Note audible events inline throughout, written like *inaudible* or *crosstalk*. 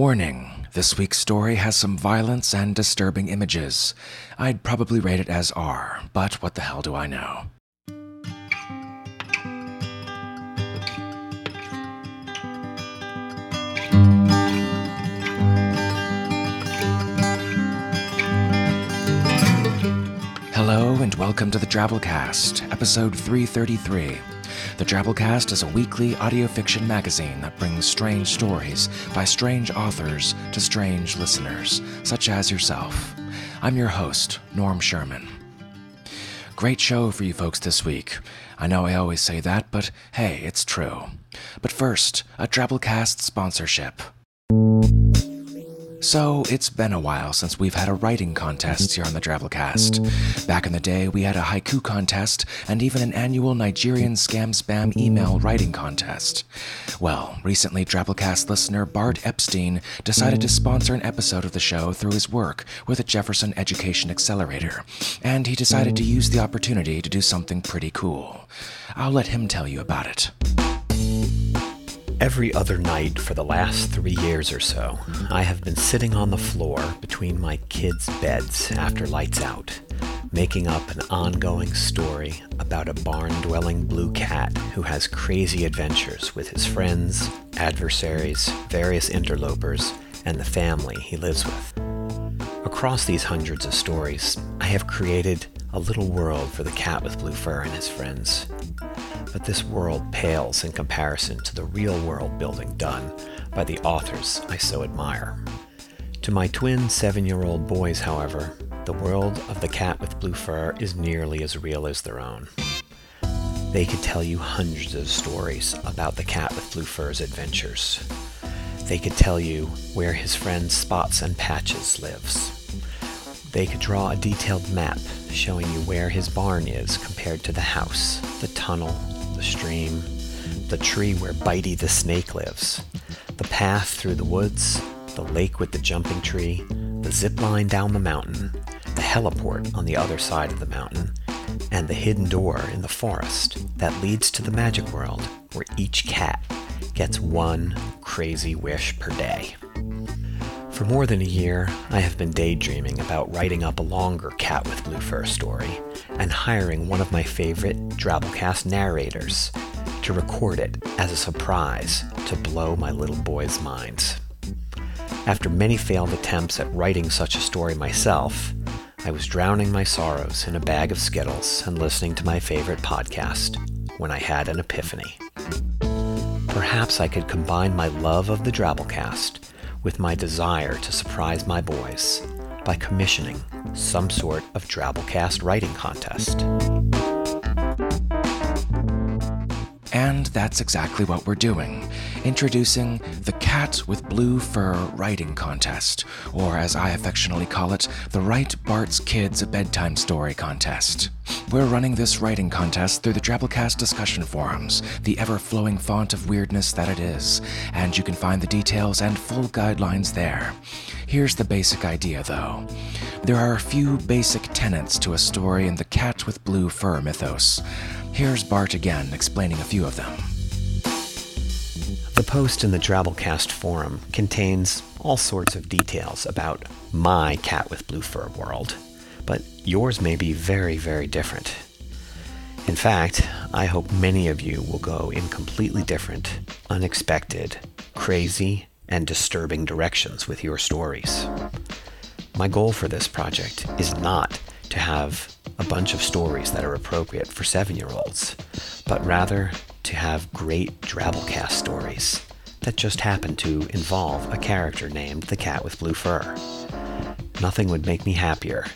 Warning this week's story has some violence and disturbing images. I'd probably rate it as R, but what the hell do I know? Hello and welcome to the Drabblecast, episode 333. The Drabblecast is a weekly audio fiction magazine that brings strange stories by strange authors to strange listeners, such as yourself. I'm your host, Norm Sherman. Great show for you folks this week. I know I always say that, but hey, it's true. But first, a Drabblecast sponsorship. So, it's been a while since we've had a writing contest here on the Drabblecast. Back in the day, we had a haiku contest and even an annual Nigerian scam spam email writing contest. Well, recently, Drabblecast listener Bart Epstein decided to sponsor an episode of the show through his work with the Jefferson Education Accelerator, and he decided to use the opportunity to do something pretty cool. I'll let him tell you about it. Every other night for the last three years or so, I have been sitting on the floor between my kids' beds after lights out, making up an ongoing story about a barn dwelling blue cat who has crazy adventures with his friends, adversaries, various interlopers, and the family he lives with. Across these hundreds of stories, I have created a little world for the cat with blue fur and his friends but this world pales in comparison to the real world building done by the authors I so admire. To my twin seven year old boys, however, the world of the cat with blue fur is nearly as real as their own. They could tell you hundreds of stories about the cat with blue fur's adventures. They could tell you where his friend Spots and Patches lives. They could draw a detailed map showing you where his barn is compared to the house, the tunnel, the stream, the tree where Bitey the snake lives, the path through the woods, the lake with the jumping tree, the zip line down the mountain, the heliport on the other side of the mountain, and the hidden door in the forest that leads to the magic world where each cat gets one crazy wish per day. For more than a year, I have been daydreaming about writing up a longer Cat with Blue Fur story and hiring one of my favorite Drabblecast narrators to record it as a surprise to blow my little boys' minds. After many failed attempts at writing such a story myself, I was drowning my sorrows in a bag of Skittles and listening to my favorite podcast when I had an epiphany. Perhaps I could combine my love of the Drabblecast with my desire to surprise my boys by commissioning some sort of Drabblecast writing contest. And that's exactly what we're doing. Introducing the Cat with Blue Fur Writing Contest, or as I affectionately call it, the Write Bart's Kids a Bedtime Story Contest. We're running this writing contest through the Drabblecast discussion forums, the ever flowing font of weirdness that it is, and you can find the details and full guidelines there. Here's the basic idea, though. There are a few basic tenets to a story in the Cat with Blue Fur mythos. Here's Bart again explaining a few of them. The post in the Drabblecast forum contains all sorts of details about my cat with blue fur world, but yours may be very, very different. In fact, I hope many of you will go in completely different, unexpected, crazy, and disturbing directions with your stories. My goal for this project is not to have a bunch of stories that are appropriate for seven year olds, but rather to have great Drabblecast stories that just happen to involve a character named the Cat with Blue Fur. Nothing would make me happier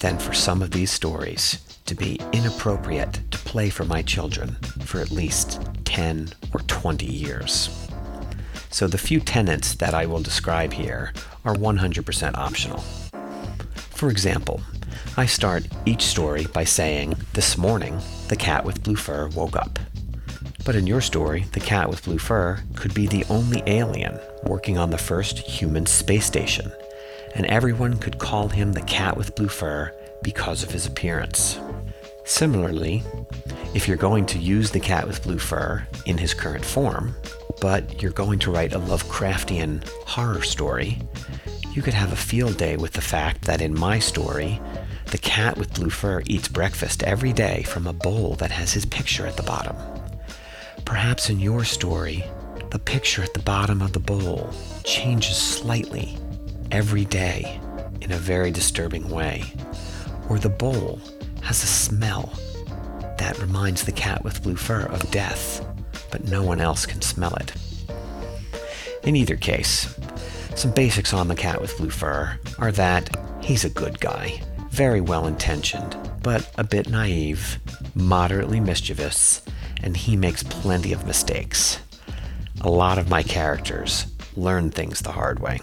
than for some of these stories to be inappropriate to play for my children for at least 10 or 20 years. So the few tenets that I will describe here are 100% optional. For example, I start each story by saying, This morning, the cat with blue fur woke up. But in your story, the cat with blue fur could be the only alien working on the first human space station, and everyone could call him the cat with blue fur because of his appearance. Similarly, if you're going to use the cat with blue fur in his current form, but you're going to write a Lovecraftian horror story, you could have a field day with the fact that in my story, the cat with blue fur eats breakfast every day from a bowl that has his picture at the bottom. Perhaps in your story, the picture at the bottom of the bowl changes slightly every day in a very disturbing way, or the bowl has a smell that reminds the cat with blue fur of death, but no one else can smell it. In either case, some basics on the cat with blue fur are that he's a good guy, very well intentioned, but a bit naive, moderately mischievous, and he makes plenty of mistakes. A lot of my characters learn things the hard way.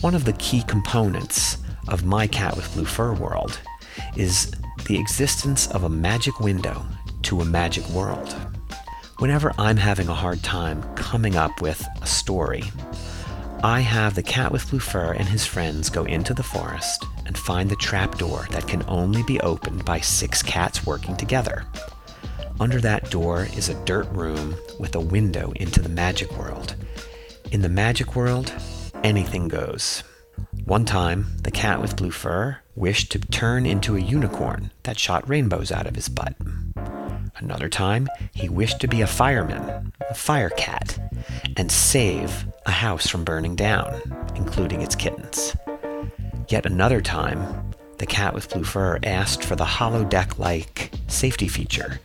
One of the key components of my Cat with Blue Fur world is the existence of a magic window to a magic world. Whenever I'm having a hard time coming up with a story, I have the cat with blue fur and his friends go into the forest and find the trapdoor that can only be opened by six cats working together. Under that door is a dirt room with a window into the magic world. In the magic world, anything goes. One time, the cat with blue fur wished to turn into a unicorn that shot rainbows out of his butt. Another time, he wished to be a fireman, a fire cat, and save a house from burning down, including its kittens. Yet another time, the cat with blue fur asked for the holodeck like safety feature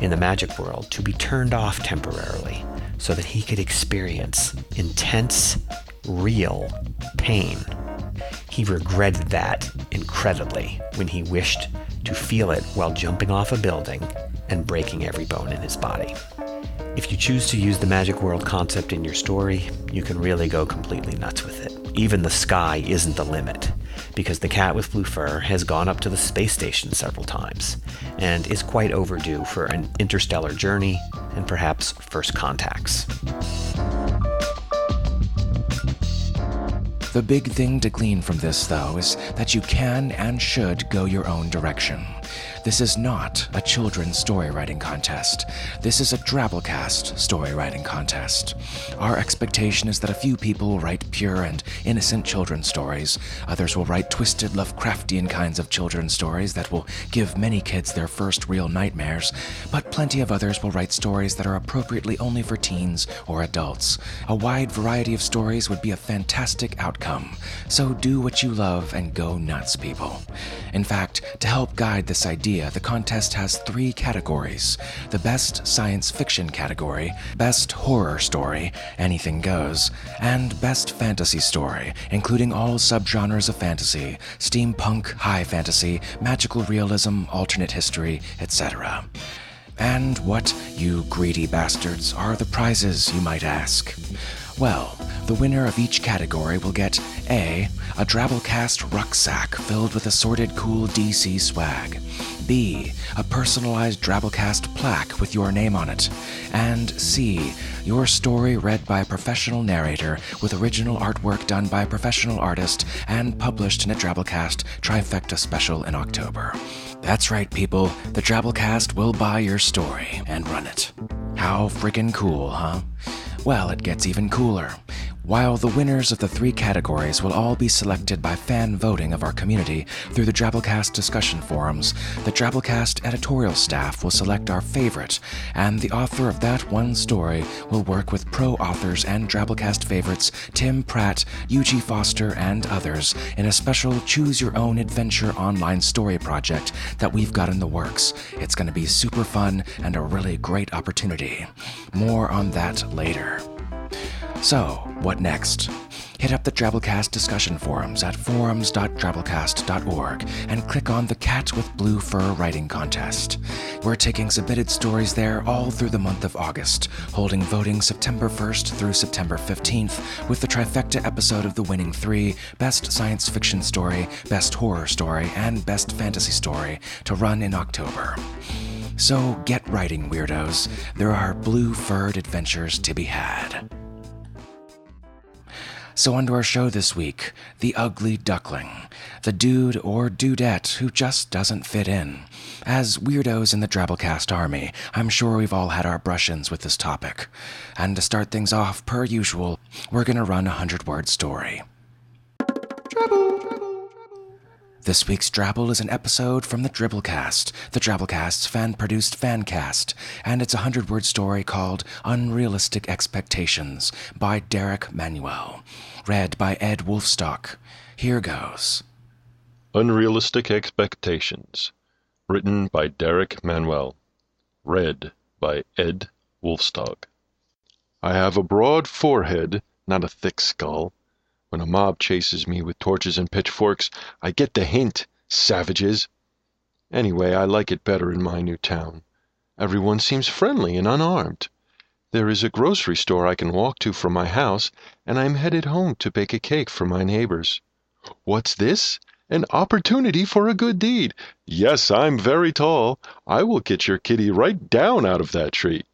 in the magic world to be turned off temporarily so that he could experience intense, real pain. He regretted that incredibly when he wished to feel it while jumping off a building and breaking every bone in his body. If you choose to use the magic world concept in your story, you can really go completely nuts with it. Even the sky isn't the limit, because the cat with blue fur has gone up to the space station several times and is quite overdue for an interstellar journey and perhaps first contacts. The big thing to glean from this, though, is that you can and should go your own direction. This is not a children's story writing contest. This is a Drabblecast story writing contest. Our expectation is that a few people will write pure and innocent children's stories. Others will write twisted Lovecraftian kinds of children's stories that will give many kids their first real nightmares. But plenty of others will write stories that are appropriately only for teens or adults. A wide variety of stories would be a fantastic outcome. So do what you love and go nuts, people. In fact, to help guide this idea, the contest has three categories the Best Science Fiction category, Best Horror Story, Anything Goes, and Best Fantasy Story, including all subgenres of fantasy steampunk, high fantasy, magical realism, alternate history, etc. And what, you greedy bastards, are the prizes, you might ask? Well, the winner of each category will get A. A Drabblecast rucksack filled with assorted cool DC swag. B. A personalized Drabblecast plaque with your name on it. And C. Your story read by a professional narrator with original artwork done by a professional artist and published in a Drabblecast Trifecta special in October. That's right, people. The Drabblecast will buy your story and run it. How freaking cool, huh? Well, it gets even cooler. While the winners of the three categories will all be selected by fan voting of our community through the Drabblecast discussion forums, the Drabblecast editorial staff will select our favorite, and the author of that one story will work with pro authors and Drabblecast favorites Tim Pratt, Eugie Foster, and others in a special Choose Your Own Adventure online story project that we've got in the works. It's going to be super fun and a really great opportunity. More on that later. So, what next? Hit up the Drabblecast discussion forums at forums.drabblecast.org and click on the Cat with Blue Fur Writing Contest. We're taking submitted stories there all through the month of August, holding voting September 1st through September 15th, with the trifecta episode of the winning three Best Science Fiction Story, Best Horror Story, and Best Fantasy Story to run in October. So get writing, weirdos. There are blue furred adventures to be had. So, on to our show this week The Ugly Duckling, the dude or dudette who just doesn't fit in. As weirdos in the Drabblecast army, I'm sure we've all had our brush ins with this topic. And to start things off, per usual, we're gonna run a hundred word story. This week's Drabble is an episode from the Dribblecast, the Drabblecast's fan produced fan cast, and it's a hundred word story called Unrealistic Expectations by Derek Manuel, read by Ed Wolfstock. Here goes Unrealistic Expectations, written by Derek Manuel, read by Ed Wolfstock. I have a broad forehead, not a thick skull. When a mob chases me with torches and pitchforks, I get the hint, savages. Anyway, I like it better in my new town. Everyone seems friendly and unarmed. There is a grocery store I can walk to from my house, and I am headed home to bake a cake for my neighbors. What's this? An opportunity for a good deed. Yes, I'm very tall. I will get your kitty right down out of that tree.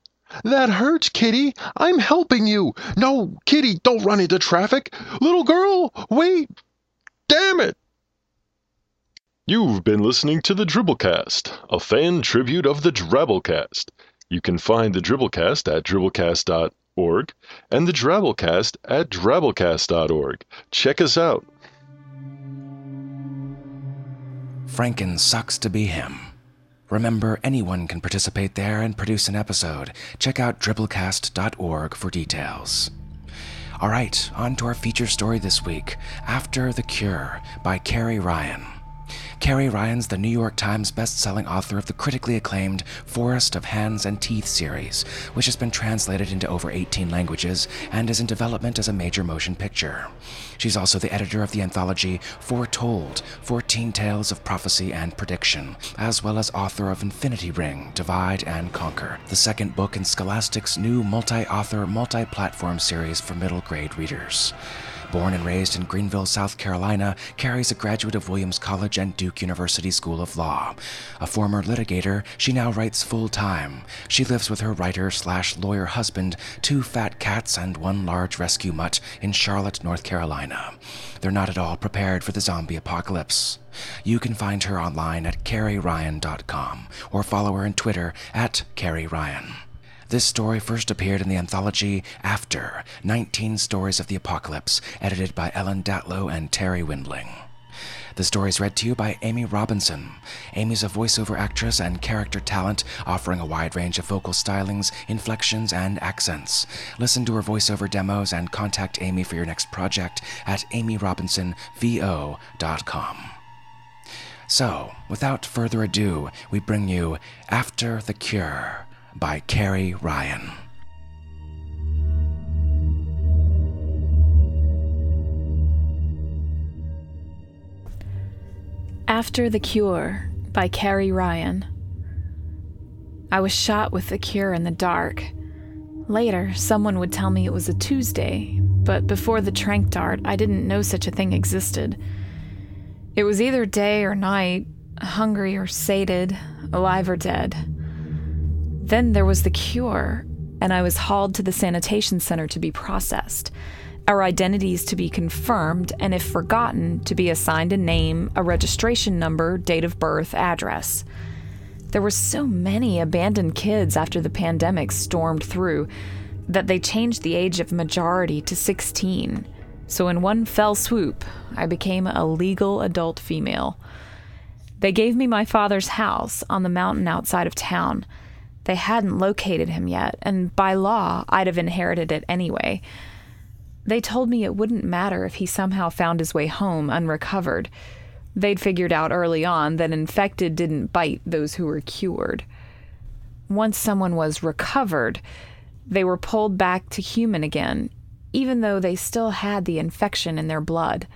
That hurts, Kitty. I'm helping you. No, Kitty, don't run into traffic. Little girl, wait. Damn it. You've been listening to the Dribblecast, a fan tribute of the Drabblecast. You can find the Dribblecast at dribblecast.org and the Drabblecast at drabblecast.org. Check us out. Franken sucks to be him. Remember, anyone can participate there and produce an episode. Check out dribblecast.org for details. All right, on to our feature story this week After the Cure by Carrie Ryan. Carrie Ryan's the New York Times best-selling author of the critically acclaimed Forest of Hands and Teeth series, which has been translated into over 18 languages and is in development as a major motion picture. She's also the editor of the anthology Foretold 14 Tales of Prophecy and Prediction, as well as author of Infinity Ring Divide and Conquer, the second book in Scholastic's new multi author, multi platform series for middle grade readers. Born and raised in Greenville, South Carolina, Carrie's a graduate of Williams College and Duke University School of Law. A former litigator, she now writes full time. She lives with her writer slash lawyer husband, two fat cats, and one large rescue mutt in Charlotte, North Carolina. They're not at all prepared for the zombie apocalypse. You can find her online at carrieryan.com or follow her on Twitter at Carrie Ryan. This story first appeared in the anthology After 19 Stories of the Apocalypse, edited by Ellen Datlow and Terri Windling. The story is read to you by Amy Robinson. Amy's a voiceover actress and character talent, offering a wide range of vocal stylings, inflections, and accents. Listen to her voiceover demos and contact Amy for your next project at amyrobinsonvo.com. So, without further ado, we bring you After the Cure by Carrie Ryan. After the Cure by Carrie Ryan. I was shot with the cure in the dark. Later, someone would tell me it was a Tuesday, but before the tranq dart, I didn't know such a thing existed. It was either day or night, hungry or sated, alive or dead. Then there was the cure, and I was hauled to the sanitation center to be processed. Our identities to be confirmed, and if forgotten, to be assigned a name, a registration number, date of birth, address. There were so many abandoned kids after the pandemic stormed through that they changed the age of majority to 16. So, in one fell swoop, I became a legal adult female. They gave me my father's house on the mountain outside of town. They hadn't located him yet, and by law, I'd have inherited it anyway. They told me it wouldn't matter if he somehow found his way home unrecovered. They'd figured out early on that infected didn't bite those who were cured. Once someone was recovered, they were pulled back to human again, even though they still had the infection in their blood.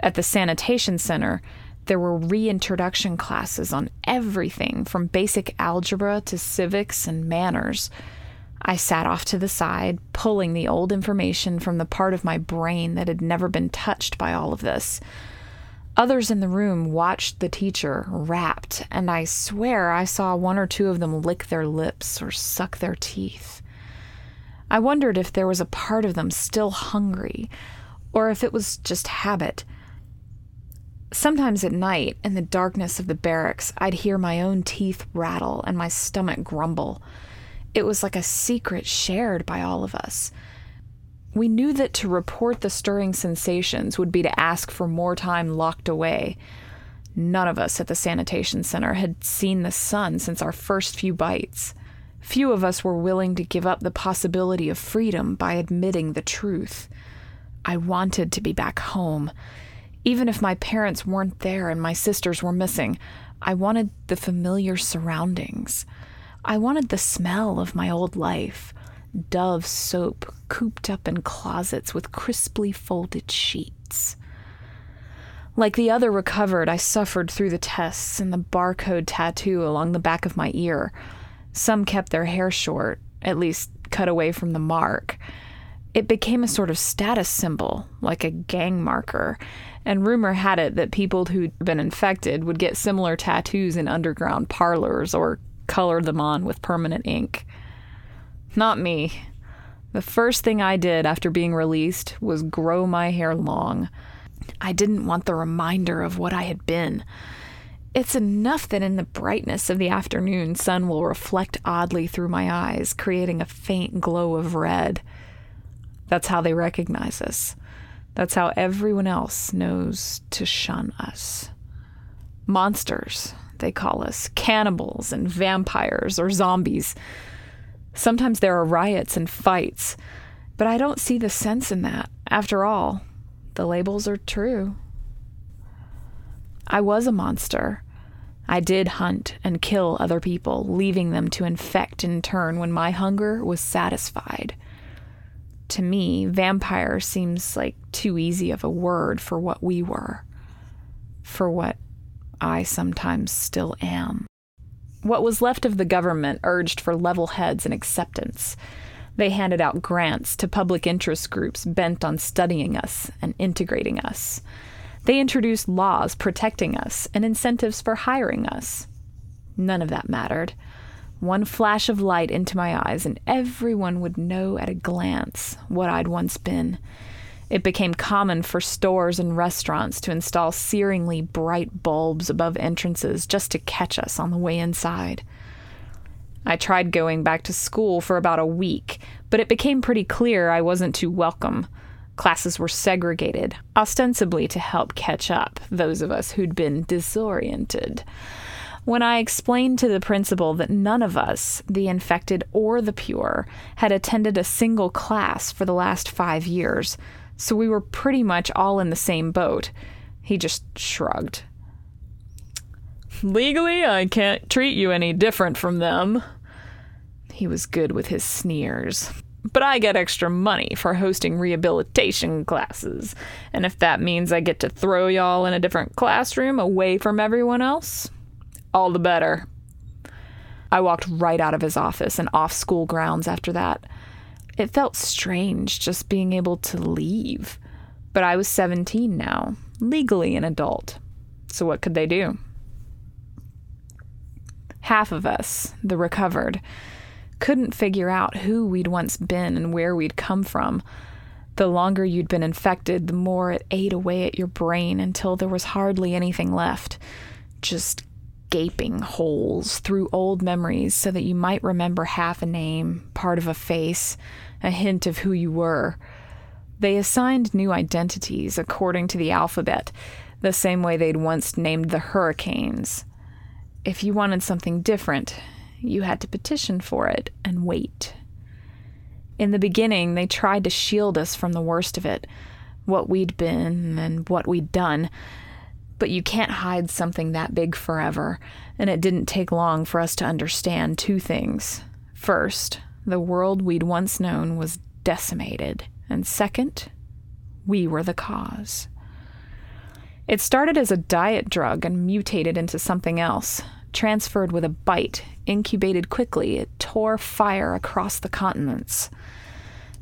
At the sanitation center, there were reintroduction classes on everything from basic algebra to civics and manners. I sat off to the side, pulling the old information from the part of my brain that had never been touched by all of this. Others in the room watched the teacher, rapt, and I swear I saw one or two of them lick their lips or suck their teeth. I wondered if there was a part of them still hungry, or if it was just habit. Sometimes at night, in the darkness of the barracks, I'd hear my own teeth rattle and my stomach grumble. It was like a secret shared by all of us. We knew that to report the stirring sensations would be to ask for more time locked away. None of us at the sanitation center had seen the sun since our first few bites. Few of us were willing to give up the possibility of freedom by admitting the truth. I wanted to be back home even if my parents weren't there and my sisters were missing, I wanted the familiar surroundings. I wanted the smell of my old life Dove soap cooped up in closets with crisply folded sheets. Like the other recovered, I suffered through the tests and the barcode tattoo along the back of my ear. Some kept their hair short, at least cut away from the mark. It became a sort of status symbol, like a gang marker, and rumor had it that people who'd been infected would get similar tattoos in underground parlors or color them on with permanent ink. Not me. The first thing I did after being released was grow my hair long. I didn't want the reminder of what I had been. It's enough that in the brightness of the afternoon sun will reflect oddly through my eyes, creating a faint glow of red. That's how they recognize us. That's how everyone else knows to shun us. Monsters, they call us, cannibals and vampires or zombies. Sometimes there are riots and fights, but I don't see the sense in that. After all, the labels are true. I was a monster. I did hunt and kill other people, leaving them to infect in turn when my hunger was satisfied to me, vampire seems like too easy of a word for what we were, for what I sometimes still am. What was left of the government urged for level heads and acceptance. They handed out grants to public interest groups bent on studying us and integrating us. They introduced laws protecting us and incentives for hiring us. None of that mattered. One flash of light into my eyes, and everyone would know at a glance what I'd once been. It became common for stores and restaurants to install searingly bright bulbs above entrances just to catch us on the way inside. I tried going back to school for about a week, but it became pretty clear I wasn't too welcome. Classes were segregated, ostensibly to help catch up those of us who'd been disoriented when I explained to the principal that none of us, the infected or the pure, had attended a single class for the last five years, so we were pretty much all in the same boat, he just shrugged. Legally, I can't treat you any different from them. He was good with his sneers. But I get extra money for hosting rehabilitation classes, and if that means I get to throw y'all in a different classroom away from everyone else, all the better. I walked right out of his office and off school grounds after that. It felt strange just being able to leave. But I was 17 now, legally an adult. So what could they do? Half of us, the recovered, couldn't figure out who we'd once been and where we'd come from. The longer you'd been infected, the more it ate away at your brain until there was hardly anything left. Just gaping holes through old memories so that you might remember half a name, part of a face, a hint of who you were. They assigned new identities according to the alphabet, the same way they'd once named the hurricanes. If you wanted something different, you had to petition for it and wait. In the beginning, they tried to shield us from the worst of it what we'd been and what we'd done but you can't hide something that big forever, and it didn't take long for us to understand two things. First, the world we'd once known was decimated, and second, we were the cause. It started as a diet drug and mutated into something else. Transferred with a bite, incubated quickly, it tore fire across the continents.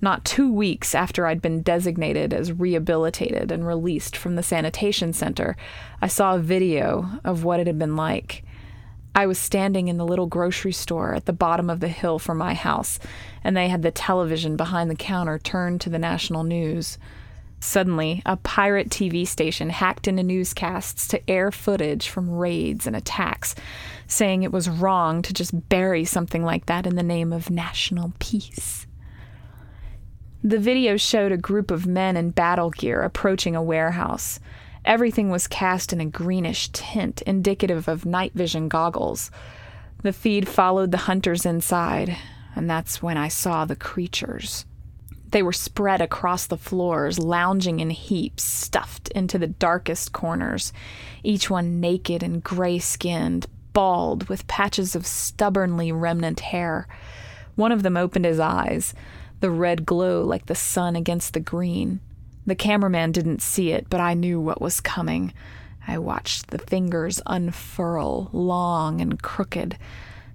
Not two weeks after I'd been designated as rehabilitated and released from the sanitation center, I saw a video of what it had been like. I was standing in the little grocery store at the bottom of the hill from my house, and they had the television behind the counter turned to the national news. Suddenly, a pirate TV station hacked into newscasts to air footage from raids and attacks, saying it was wrong to just bury something like that in the name of national peace. The video showed a group of men in battle gear approaching a warehouse. Everything was cast in a greenish tint, indicative of night vision goggles. The feed followed the hunters inside, and that's when I saw the creatures. They were spread across the floors, lounging in heaps, stuffed into the darkest corners, each one naked and gray skinned, bald, with patches of stubbornly remnant hair. One of them opened his eyes, the red glow like the sun against the green. The cameraman didn't see it, but I knew what was coming. I watched the fingers unfurl, long and crooked,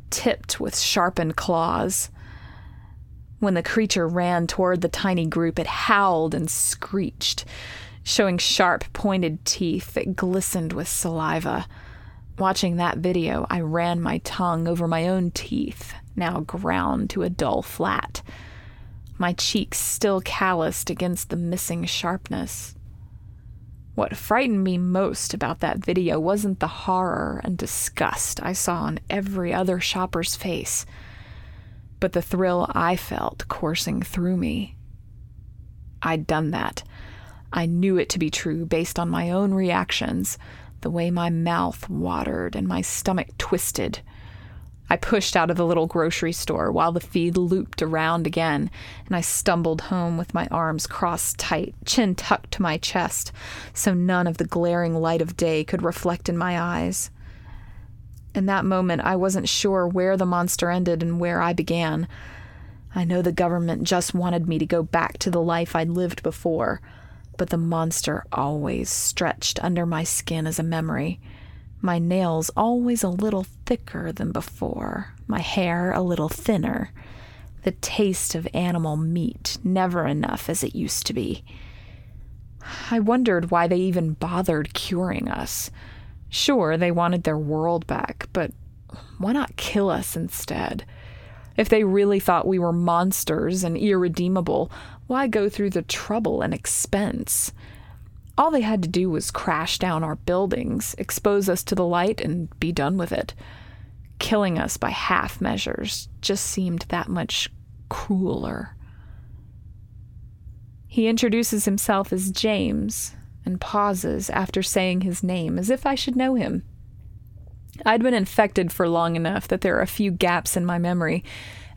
tipped with sharpened claws. When the creature ran toward the tiny group, it howled and screeched, showing sharp, pointed teeth that glistened with saliva. Watching that video, I ran my tongue over my own teeth, now ground to a dull flat, my cheeks still calloused against the missing sharpness. What frightened me most about that video wasn't the horror and disgust I saw on every other shopper's face but the thrill I felt coursing through me. I'd done that. I knew it to be true based on my own reactions, the way my mouth watered and my stomach twisted. I pushed out of the little grocery store while the feed looped around again, and I stumbled home with my arms crossed tight, chin tucked to my chest, so none of the glaring light of day could reflect in my eyes. In that moment, I wasn't sure where the monster ended and where I began. I know the government just wanted me to go back to the life I'd lived before, but the monster always stretched under my skin as a memory. My nails always a little thicker than before, my hair a little thinner. The taste of animal meat never enough as it used to be. I wondered why they even bothered curing us. Sure, they wanted their world back, but why not kill us instead? If they really thought we were monsters and irredeemable, why go through the trouble and expense? All they had to do was crash down our buildings, expose us to the light, and be done with it. Killing us by half measures just seemed that much crueler. He introduces himself as James, and pauses after saying his name as if I should know him. I'd been infected for long enough that there are a few gaps in my memory,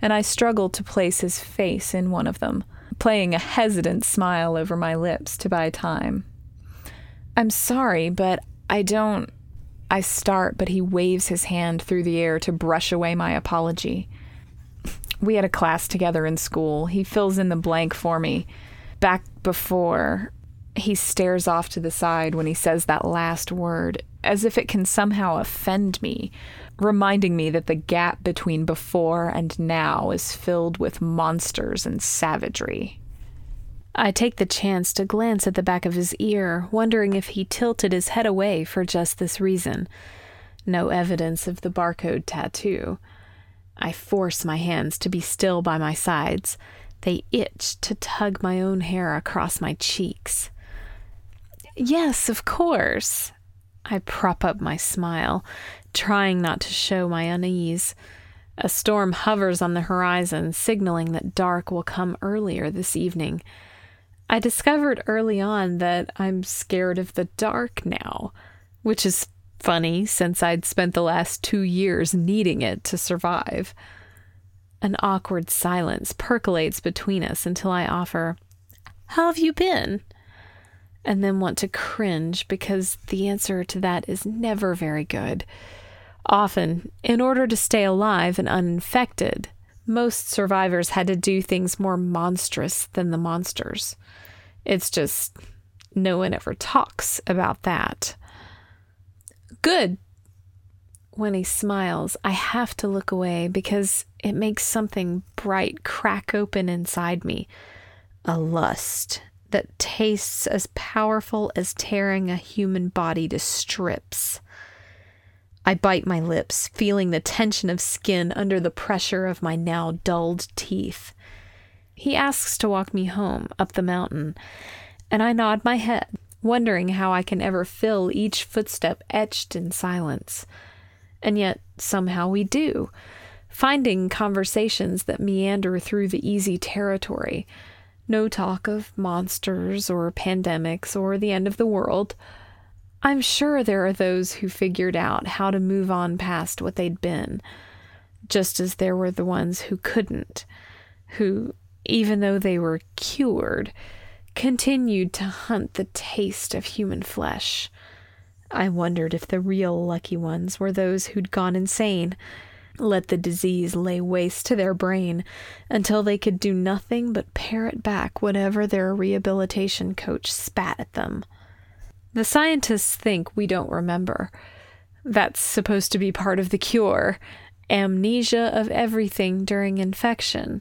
and I struggled to place his face in one of them, playing a hesitant smile over my lips to buy time. I'm sorry, but I don't. I start, but he waves his hand through the air to brush away my apology. We had a class together in school. He fills in the blank for me. Back before, he stares off to the side when he says that last word, as if it can somehow offend me, reminding me that the gap between before and now is filled with monsters and savagery. I take the chance to glance at the back of his ear, wondering if he tilted his head away for just this reason. No evidence of the barcode tattoo. I force my hands to be still by my sides. They itch to tug my own hair across my cheeks. Yes, of course. I prop up my smile, trying not to show my unease. A storm hovers on the horizon, signaling that dark will come earlier this evening. I discovered early on that I'm scared of the dark now, which is funny since I'd spent the last two years needing it to survive. An awkward silence percolates between us until I offer, How have you been? and then want to cringe because the answer to that is never very good. Often, in order to stay alive and uninfected, most survivors had to do things more monstrous than the monsters. It's just no one ever talks about that. Good. When he smiles, I have to look away because it makes something bright crack open inside me a lust that tastes as powerful as tearing a human body to strips. I bite my lips, feeling the tension of skin under the pressure of my now dulled teeth. He asks to walk me home up the mountain, and I nod my head, wondering how I can ever fill each footstep etched in silence. And yet, somehow we do, finding conversations that meander through the easy territory. No talk of monsters or pandemics or the end of the world. I'm sure there are those who figured out how to move on past what they'd been, just as there were the ones who couldn't, who, even though they were cured, continued to hunt the taste of human flesh. I wondered if the real lucky ones were those who'd gone insane, let the disease lay waste to their brain until they could do nothing but parrot back whatever their rehabilitation coach spat at them. The scientists think we don't remember. That's supposed to be part of the cure amnesia of everything during infection.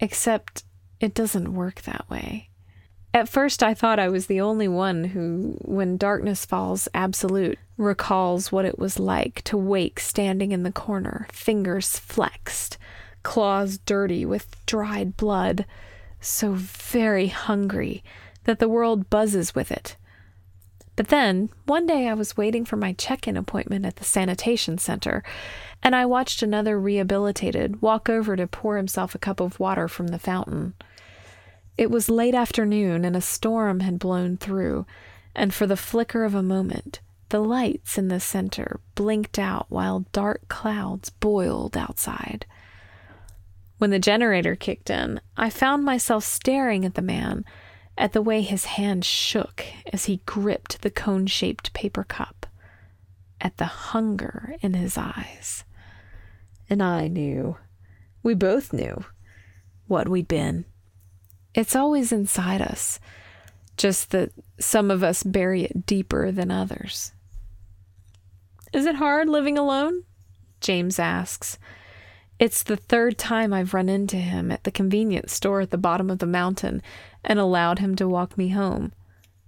Except it doesn't work that way. At first, I thought I was the only one who, when darkness falls absolute, recalls what it was like to wake standing in the corner, fingers flexed, claws dirty with dried blood, so very hungry that the world buzzes with it. But then, one day I was waiting for my check in appointment at the sanitation center, and I watched another rehabilitated walk over to pour himself a cup of water from the fountain. It was late afternoon, and a storm had blown through, and for the flicker of a moment, the lights in the center blinked out while dark clouds boiled outside. When the generator kicked in, I found myself staring at the man, at the way his hand shook as he gripped the cone shaped paper cup, at the hunger in his eyes. And I knew, we both knew, what we'd been. It's always inside us, just that some of us bury it deeper than others. Is it hard living alone? James asks. It's the third time I've run into him at the convenience store at the bottom of the mountain and allowed him to walk me home.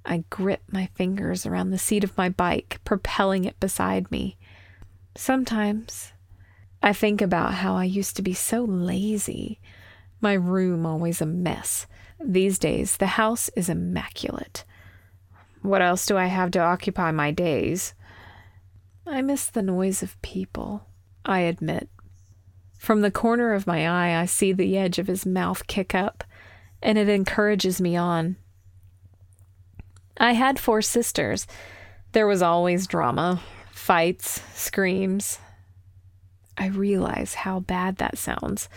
I grip my fingers around the seat of my bike, propelling it beside me. Sometimes I think about how I used to be so lazy, my room always a mess, these days, the house is immaculate. What else do I have to occupy my days? I miss the noise of people, I admit. From the corner of my eye, I see the edge of his mouth kick up, and it encourages me on. I had four sisters. There was always drama, fights, screams. I realize how bad that sounds,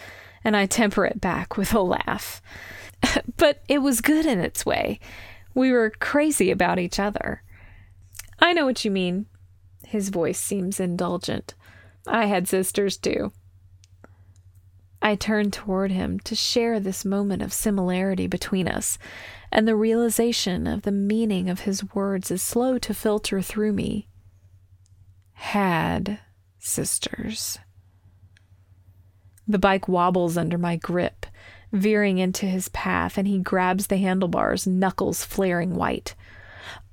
and I temper it back with a laugh. *laughs* but it was good in its way. We were crazy about each other. I know what you mean. His voice seems indulgent. I had sisters too. I turned toward him to share this moment of similarity between us, and the realization of the meaning of his words is slow to filter through me. Had sisters. The bike wobbles under my grip, veering into his path, and he grabs the handlebars, knuckles flaring white.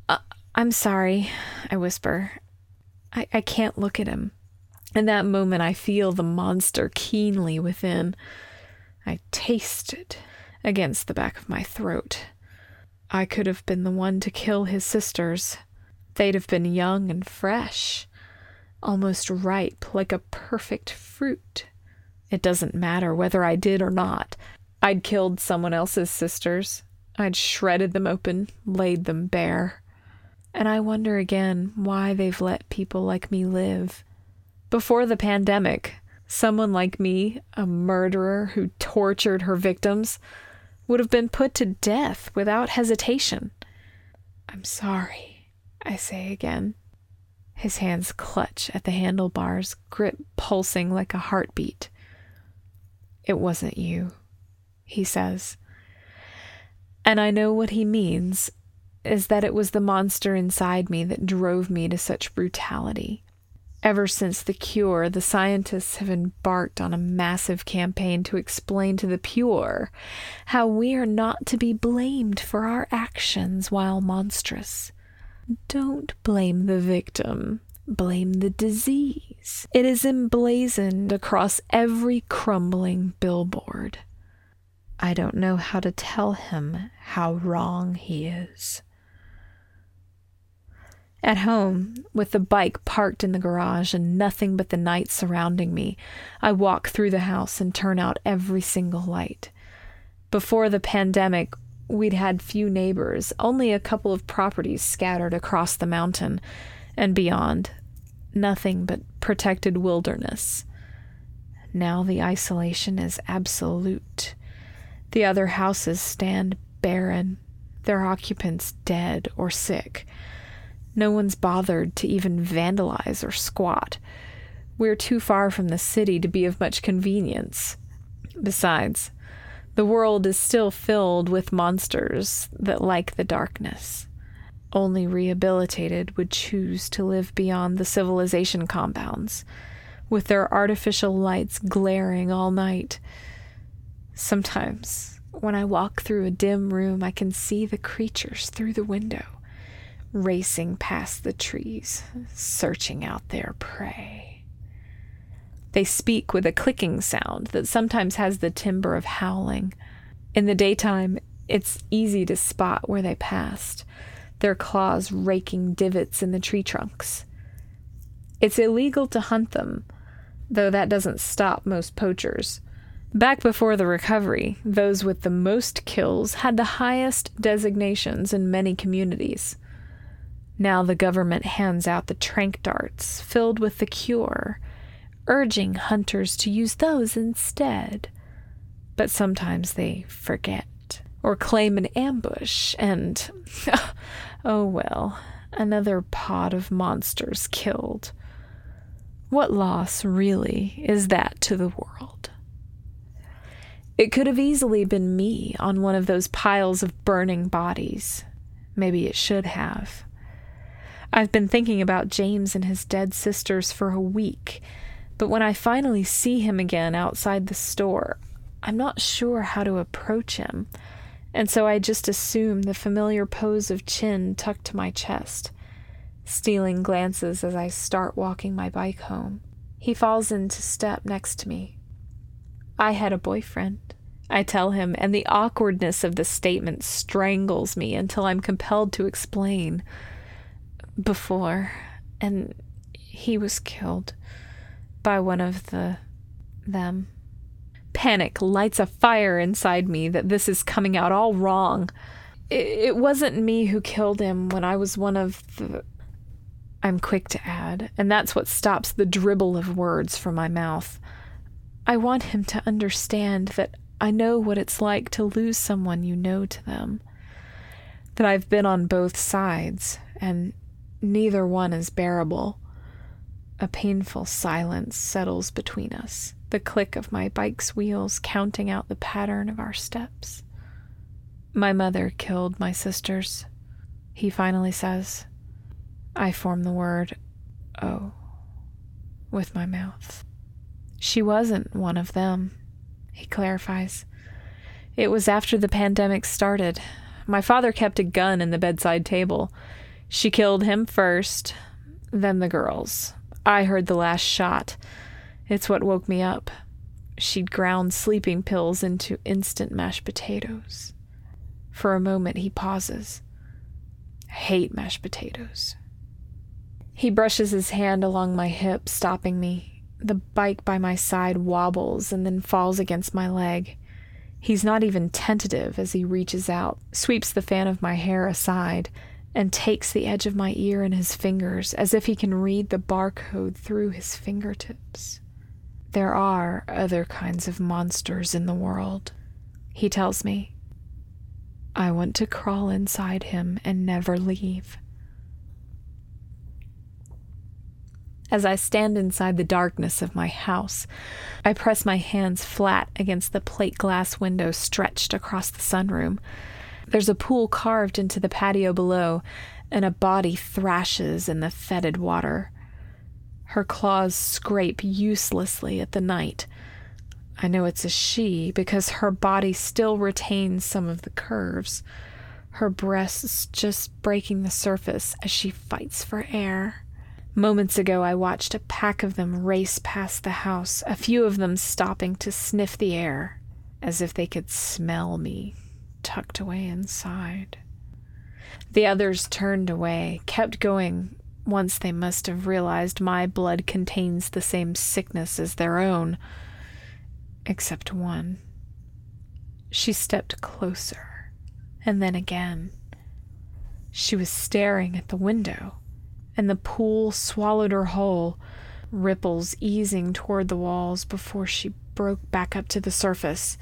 Uh, I'm sorry, I whisper. I, I can't look at him. In that moment, I feel the monster keenly within. I taste it against the back of my throat. I could have been the one to kill his sisters. They'd have been young and fresh, almost ripe like a perfect fruit. It doesn't matter whether I did or not. I'd killed someone else's sisters. I'd shredded them open, laid them bare. And I wonder again why they've let people like me live. Before the pandemic, someone like me, a murderer who tortured her victims, would have been put to death without hesitation. I'm sorry, I say again. His hands clutch at the handlebars, grip pulsing like a heartbeat. It wasn't you he says. And I know what he means is that it was the monster inside me that drove me to such brutality. Ever since the cure, the scientists have embarked on a massive campaign to explain to the pure how we are not to be blamed for our actions while monstrous. Don't blame the victim, blame the disease. It is emblazoned across every crumbling billboard. I don't know how to tell him how wrong he is. At home, with the bike parked in the garage and nothing but the night surrounding me, I walk through the house and turn out every single light. Before the pandemic, we'd had few neighbors, only a couple of properties scattered across the mountain, and beyond, nothing but protected wilderness. Now the isolation is absolute. The other houses stand barren, their occupants dead or sick. No one's bothered to even vandalize or squat. We're too far from the city to be of much convenience. Besides, the world is still filled with monsters that like the darkness. Only rehabilitated would choose to live beyond the civilization compounds, with their artificial lights glaring all night. Sometimes, when I walk through a dim room, I can see the creatures through the window, racing past the trees, searching out their prey. They speak with a clicking sound that sometimes has the timbre of howling. In the daytime, it's easy to spot where they passed, their claws raking divots in the tree trunks. It's illegal to hunt them, though that doesn't stop most poachers. Back before the recovery, those with the most kills had the highest designations in many communities. Now the government hands out the tranq darts filled with the cure urging hunters to use those instead. But sometimes they forget or claim an ambush, and *laughs* oh well, another pod of monsters killed. What loss, really, is that to the world? It could have easily been me on one of those piles of burning bodies. Maybe it should have. I've been thinking about James and his dead sisters for a week but when I finally see him again outside the store, I'm not sure how to approach him, and so I just assume the familiar pose of chin tucked to my chest, stealing glances as I start walking my bike home. He falls into step next to me. I had a boyfriend, I tell him, and the awkwardness of the statement strangles me until I'm compelled to explain. Before, and he was killed by one of the them. Panic lights a fire inside me that this is coming out all wrong. It, it wasn't me who killed him when I was one of the. I'm quick to add, and that's what stops the dribble of words from my mouth. I want him to understand that I know what it's like to lose someone you know to them. That I've been on both sides, and neither one is bearable. A painful silence settles between us, the click of my bike's wheels counting out the pattern of our steps. My mother killed my sisters, he finally says. I form the word, oh, with my mouth. She wasn't one of them, he clarifies. It was after the pandemic started. My father kept a gun in the bedside table. She killed him first, then the girls. I heard the last shot. It's what woke me up. She'd ground sleeping pills into instant mashed potatoes. For a moment, he pauses. I hate mashed potatoes. He brushes his hand along my hip, stopping me. The bike by my side wobbles and then falls against my leg. He's not even tentative as he reaches out, sweeps the fan of my hair aside, and takes the edge of my ear in his fingers as if he can read the barcode through his fingertips. There are other kinds of monsters in the world, he tells me. I want to crawl inside him and never leave. As I stand inside the darkness of my house, I press my hands flat against the plate glass window stretched across the sunroom. There's a pool carved into the patio below, and a body thrashes in the fetid water. Her claws scrape uselessly at the night. I know it's a she because her body still retains some of the curves, her breasts just breaking the surface as she fights for air. Moments ago, I watched a pack of them race past the house, a few of them stopping to sniff the air. as if they could smell me tucked away inside. The others turned away, kept going. Once they must have realized my blood contains the same sickness as their own, except one. She stepped closer, and then again. She was staring at the window, and the pool swallowed her whole, ripples easing toward the walls before she broke back up to the surface.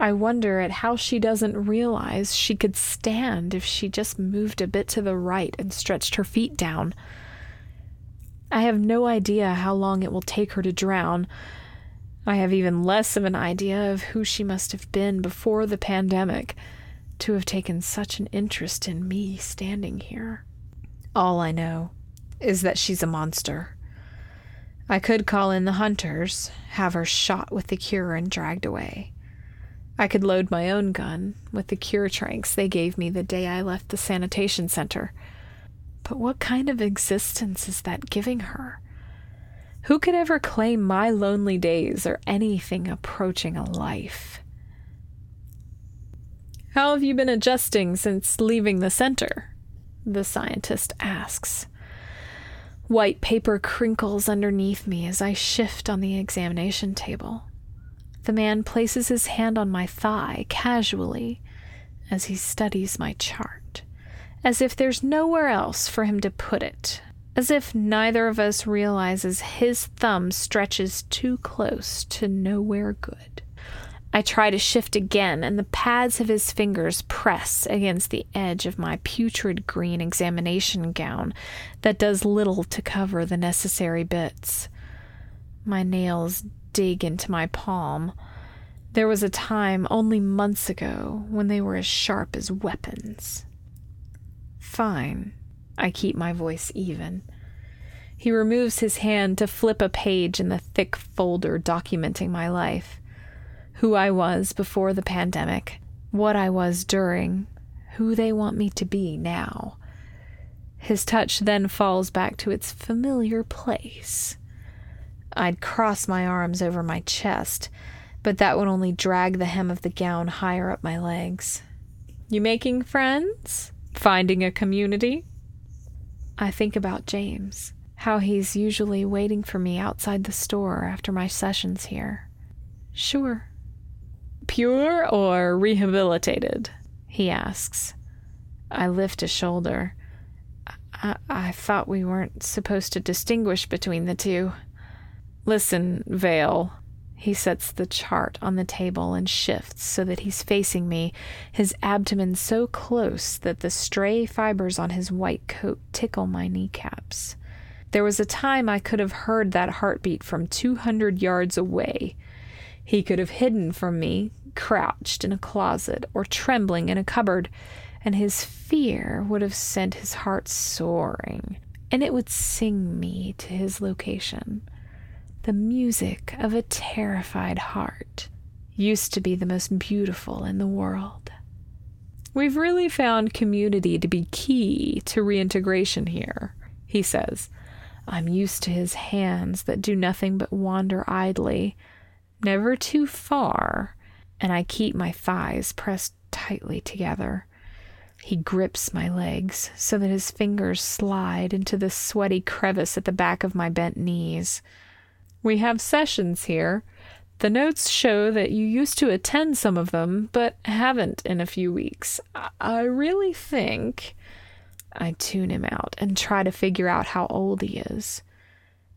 I wonder at how she doesn't realize she could stand if she just moved a bit to the right and stretched her feet down. I have no idea how long it will take her to drown. I have even less of an idea of who she must have been before the pandemic to have taken such an interest in me standing here. All I know is that she's a monster. I could call in the hunters, have her shot with the cure and dragged away. I could load my own gun with the cure tranqs they gave me the day I left the sanitation center. But what kind of existence is that giving her? Who could ever claim my lonely days or anything approaching a life? How have you been adjusting since leaving the center? The scientist asks. White paper crinkles underneath me as I shift on the examination table. The man places his hand on my thigh casually as he studies my chart, as if there's nowhere else for him to put it, as if neither of us realizes his thumb stretches too close to nowhere good. I try to shift again, and the pads of his fingers press against the edge of my putrid green examination gown that does little to cover the necessary bits. My nails dig into my palm. There was a time only months ago when they were as sharp as weapons. Fine. I keep my voice even. He removes his hand to flip a page in the thick folder documenting my life. Who I was before the pandemic, what I was during, who they want me to be now. His touch then falls back to its familiar place I'd cross my arms over my chest, but that would only drag the hem of the gown higher up my legs. You making friends? Finding a community? I think about James, how he's usually waiting for me outside the store after my sessions here. Sure. Pure or rehabilitated? He asks. I lift a shoulder. I, I thought we weren't supposed to distinguish between the two. Listen, Vale. He sets the chart on the table and shifts so that he's facing me, his abdomen so close that the stray fibers on his white coat tickle my kneecaps. There was a time I could have heard that heartbeat from 200 yards away. He could have hidden from me, crouched in a closet or trembling in a cupboard, and his fear would have sent his heart soaring, and it would sing me to his location the music of a terrified heart used to be the most beautiful in the world. We've really found community to be key to reintegration here, he says. I'm used to his hands that do nothing but wander idly, never too far, and I keep my thighs pressed tightly together. He grips my legs so that his fingers slide into the sweaty crevice at the back of my bent knees. We have sessions here. The notes show that you used to attend some of them, but haven't in a few weeks. I really think. I tune him out and try to figure out how old he is.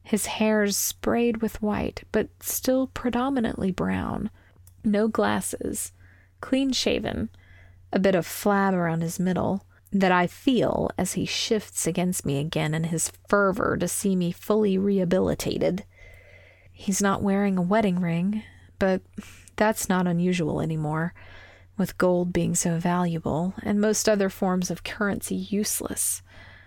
His hair's sprayed with white, but still predominantly brown. No glasses. Clean shaven. A bit of flab around his middle that I feel as he shifts against me again in his fervor to see me fully rehabilitated. He's not wearing a wedding ring, but that's not unusual anymore, with gold being so valuable and most other forms of currency useless.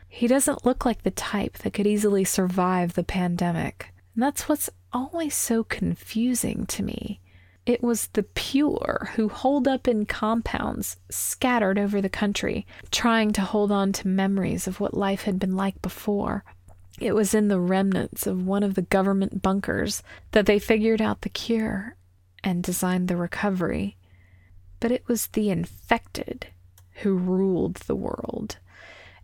He doesn't look like the type that could easily survive the pandemic. And that's what's always so confusing to me. It was the pure who holed up in compounds scattered over the country, trying to hold on to memories of what life had been like before, it was in the remnants of one of the government bunkers that they figured out the cure, and designed the recovery, but it was the infected who ruled the world.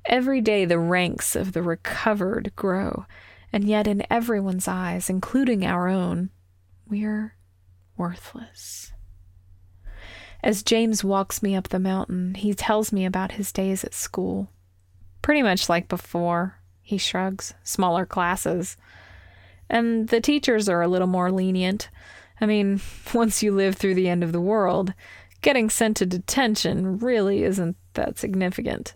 Every day the ranks of the recovered grow, and yet in everyone's eyes, including our own, we're worthless. As James walks me up the mountain, he tells me about his days at school. Pretty much like before, he shrugs, smaller classes. And the teachers are a little more lenient. I mean, *laughs* once you live through the end of the world, getting sent to detention really isn't that significant.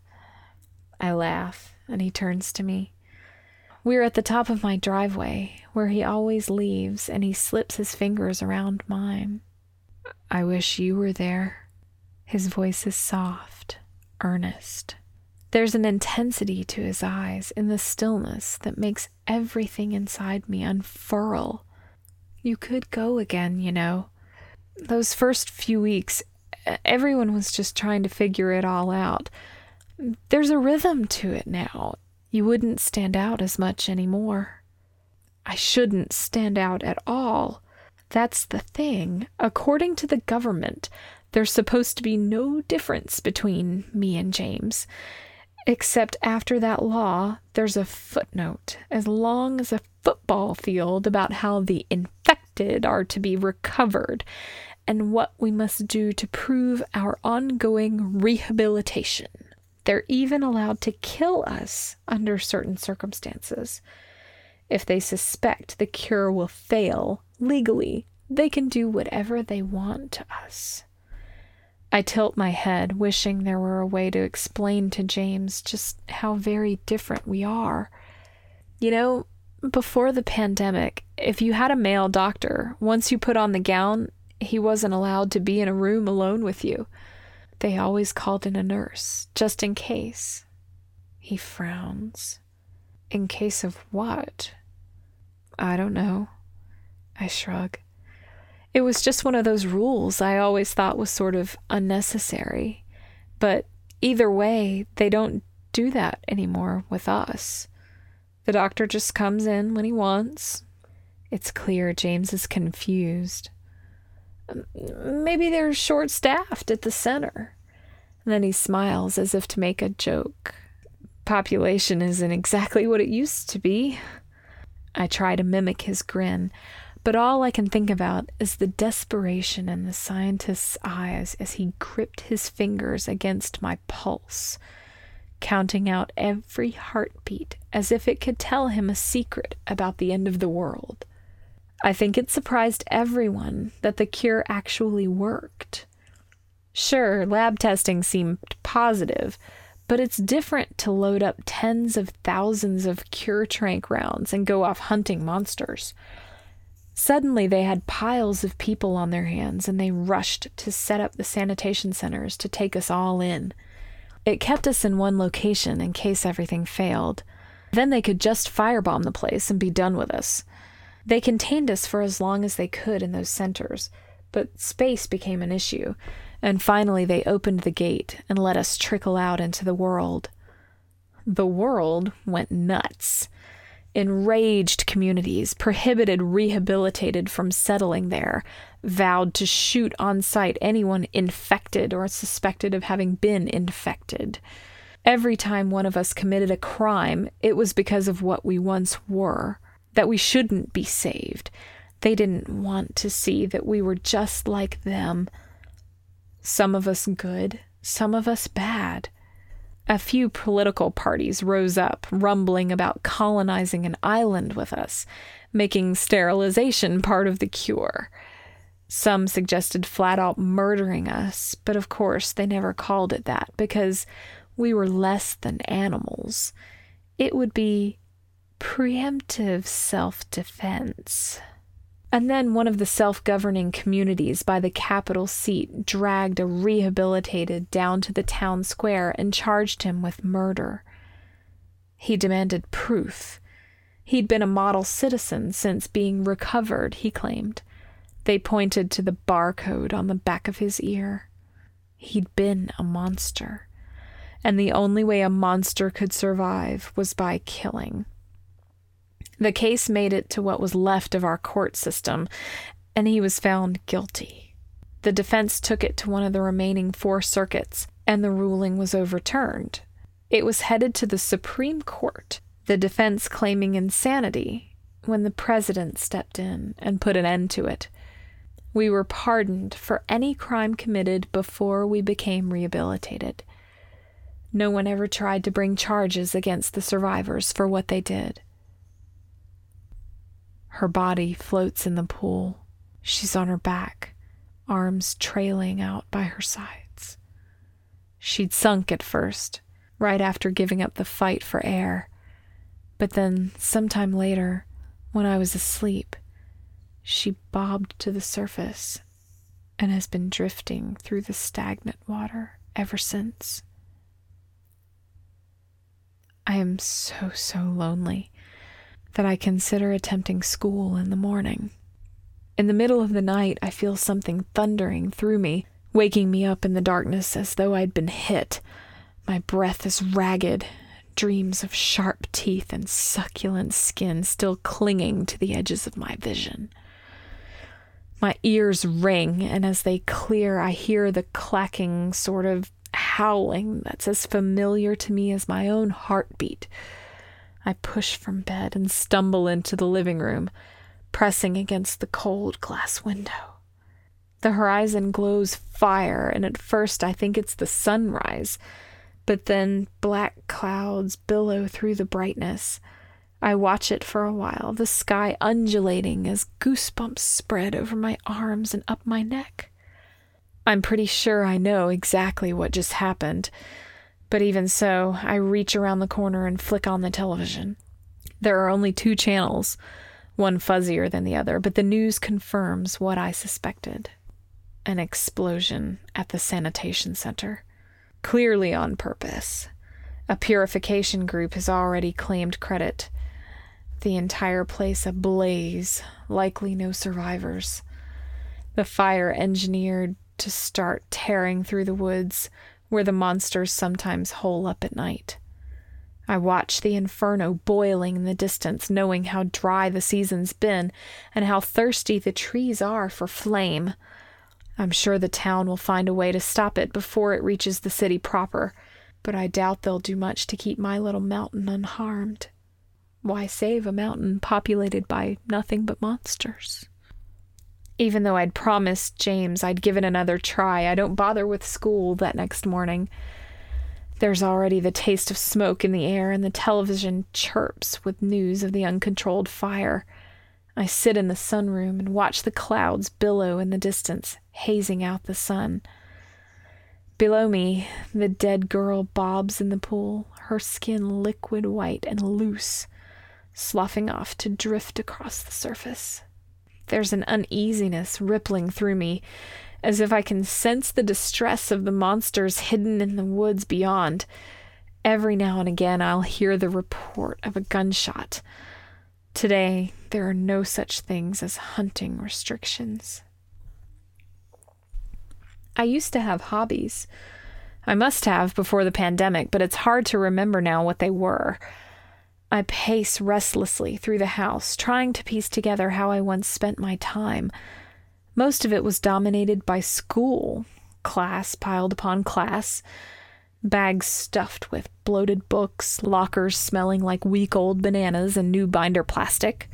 I laugh, and he turns to me. We're at the top of my driveway, where he always leaves, and he slips his fingers around mine. I wish you were there. His voice is soft, earnest. There's an intensity to his eyes in the stillness that makes everything inside me unfurl. You could go again, you know. Those first few weeks, everyone was just trying to figure it all out. There's a rhythm to it now. You wouldn't stand out as much anymore. I shouldn't stand out at all. That's the thing. According to the government, there's supposed to be no difference between me and James. Except after that law, there's a footnote as long as a football field about how the infected are to be recovered and what we must do to prove our ongoing rehabilitation. They're even allowed to kill us under certain circumstances. If they suspect the cure will fail legally, they can do whatever they want to us. I tilt my head, wishing there were a way to explain to James just how very different we are. You know, before the pandemic, if you had a male doctor, once you put on the gown, he wasn't allowed to be in a room alone with you. They always called in a nurse, just in case. He frowns. In case of what? I don't know. I shrug. It was just one of those rules I always thought was sort of unnecessary. But either way, they don't do that anymore with us. The doctor just comes in when he wants. It's clear James is confused. Maybe they're short staffed at the center. And then he smiles as if to make a joke. Population isn't exactly what it used to be. I try to mimic his grin, but all I can think about is the desperation in the scientist's eyes as he gripped his fingers against my pulse, counting out every heartbeat as if it could tell him a secret about the end of the world. I think it surprised everyone that the cure actually worked. Sure, lab testing seemed positive, but it's different to load up tens of thousands of cure tranq rounds and go off hunting monsters. Suddenly, they had piles of people on their hands and they rushed to set up the sanitation centers to take us all in. It kept us in one location in case everything failed. Then they could just firebomb the place and be done with us. They contained us for as long as they could in those centers, but space became an issue, and finally they opened the gate and let us trickle out into the world. The world went nuts. Enraged communities, prohibited rehabilitated from settling there, vowed to shoot on sight anyone infected or suspected of having been infected. Every time one of us committed a crime, it was because of what we once were that we shouldn't be saved. They didn't want to see that we were just like them. Some of us good, some of us bad. A few political parties rose up, rumbling about colonizing an island with us, making sterilization part of the cure. Some suggested flat out murdering us, but of course they never called it that because we were less than animals. It would be preemptive self defense. And then one of the self governing communities by the capital seat dragged a rehabilitated down to the town square and charged him with murder. He demanded proof. He'd been a model citizen since being recovered, he claimed. They pointed to the barcode on the back of his ear. He'd been a monster. And the only way a monster could survive was by killing. The case made it to what was left of our court system, and he was found guilty. The defense took it to one of the remaining four circuits, and the ruling was overturned. It was headed to the Supreme Court, the defense claiming insanity, when the president stepped in and put an end to it. We were pardoned for any crime committed before we became rehabilitated. No one ever tried to bring charges against the survivors for what they did. Her body floats in the pool. She's on her back, arms trailing out by her sides. She'd sunk at first, right after giving up the fight for air. But then, sometime later, when I was asleep, she bobbed to the surface and has been drifting through the stagnant water ever since. I am so, so lonely that I consider attempting school in the morning. In the middle of the night, I feel something thundering through me, waking me up in the darkness as though I'd been hit. My breath is ragged, dreams of sharp teeth and succulent skin still clinging to the edges of my vision. My ears ring, and as they clear, I hear the clacking sort of howling that's as familiar to me as my own heartbeat. I push from bed and stumble into the living room, pressing against the cold glass window. The horizon glows fire, and at first I think it's the sunrise, but then black clouds billow through the brightness. I watch it for a while, the sky undulating as goosebumps spread over my arms and up my neck. I'm pretty sure I know exactly what just happened, but even so, I reach around the corner and flick on the television. There are only two channels, one fuzzier than the other, but the news confirms what I suspected an explosion at the sanitation center. Clearly on purpose. A purification group has already claimed credit. The entire place ablaze, likely no survivors. The fire engineered to start tearing through the woods where the monsters sometimes hole up at night. I watch the inferno boiling in the distance, knowing how dry the season's been and how thirsty the trees are for flame. I'm sure the town will find a way to stop it before it reaches the city proper, but I doubt they'll do much to keep my little mountain unharmed. Why save a mountain populated by nothing but monsters? Even though I'd promised James I'd give it another try, I don't bother with school that next morning. There's already the taste of smoke in the air, and the television chirps with news of the uncontrolled fire. I sit in the sunroom and watch the clouds billow in the distance, hazing out the sun. Below me, the dead girl bobs in the pool, her skin liquid white and loose, sloughing off to drift across the surface. There's an uneasiness rippling through me, as if I can sense the distress of the monsters hidden in the woods beyond. Every now and again, I'll hear the report of a gunshot. Today, there are no such things as hunting restrictions. I used to have hobbies. I must have before the pandemic, but it's hard to remember now what they were. I pace restlessly through the house, trying to piece together how I once spent my time. Most of it was dominated by school, class piled upon class, bags stuffed with bloated books, lockers smelling like week old bananas and new binder plastic.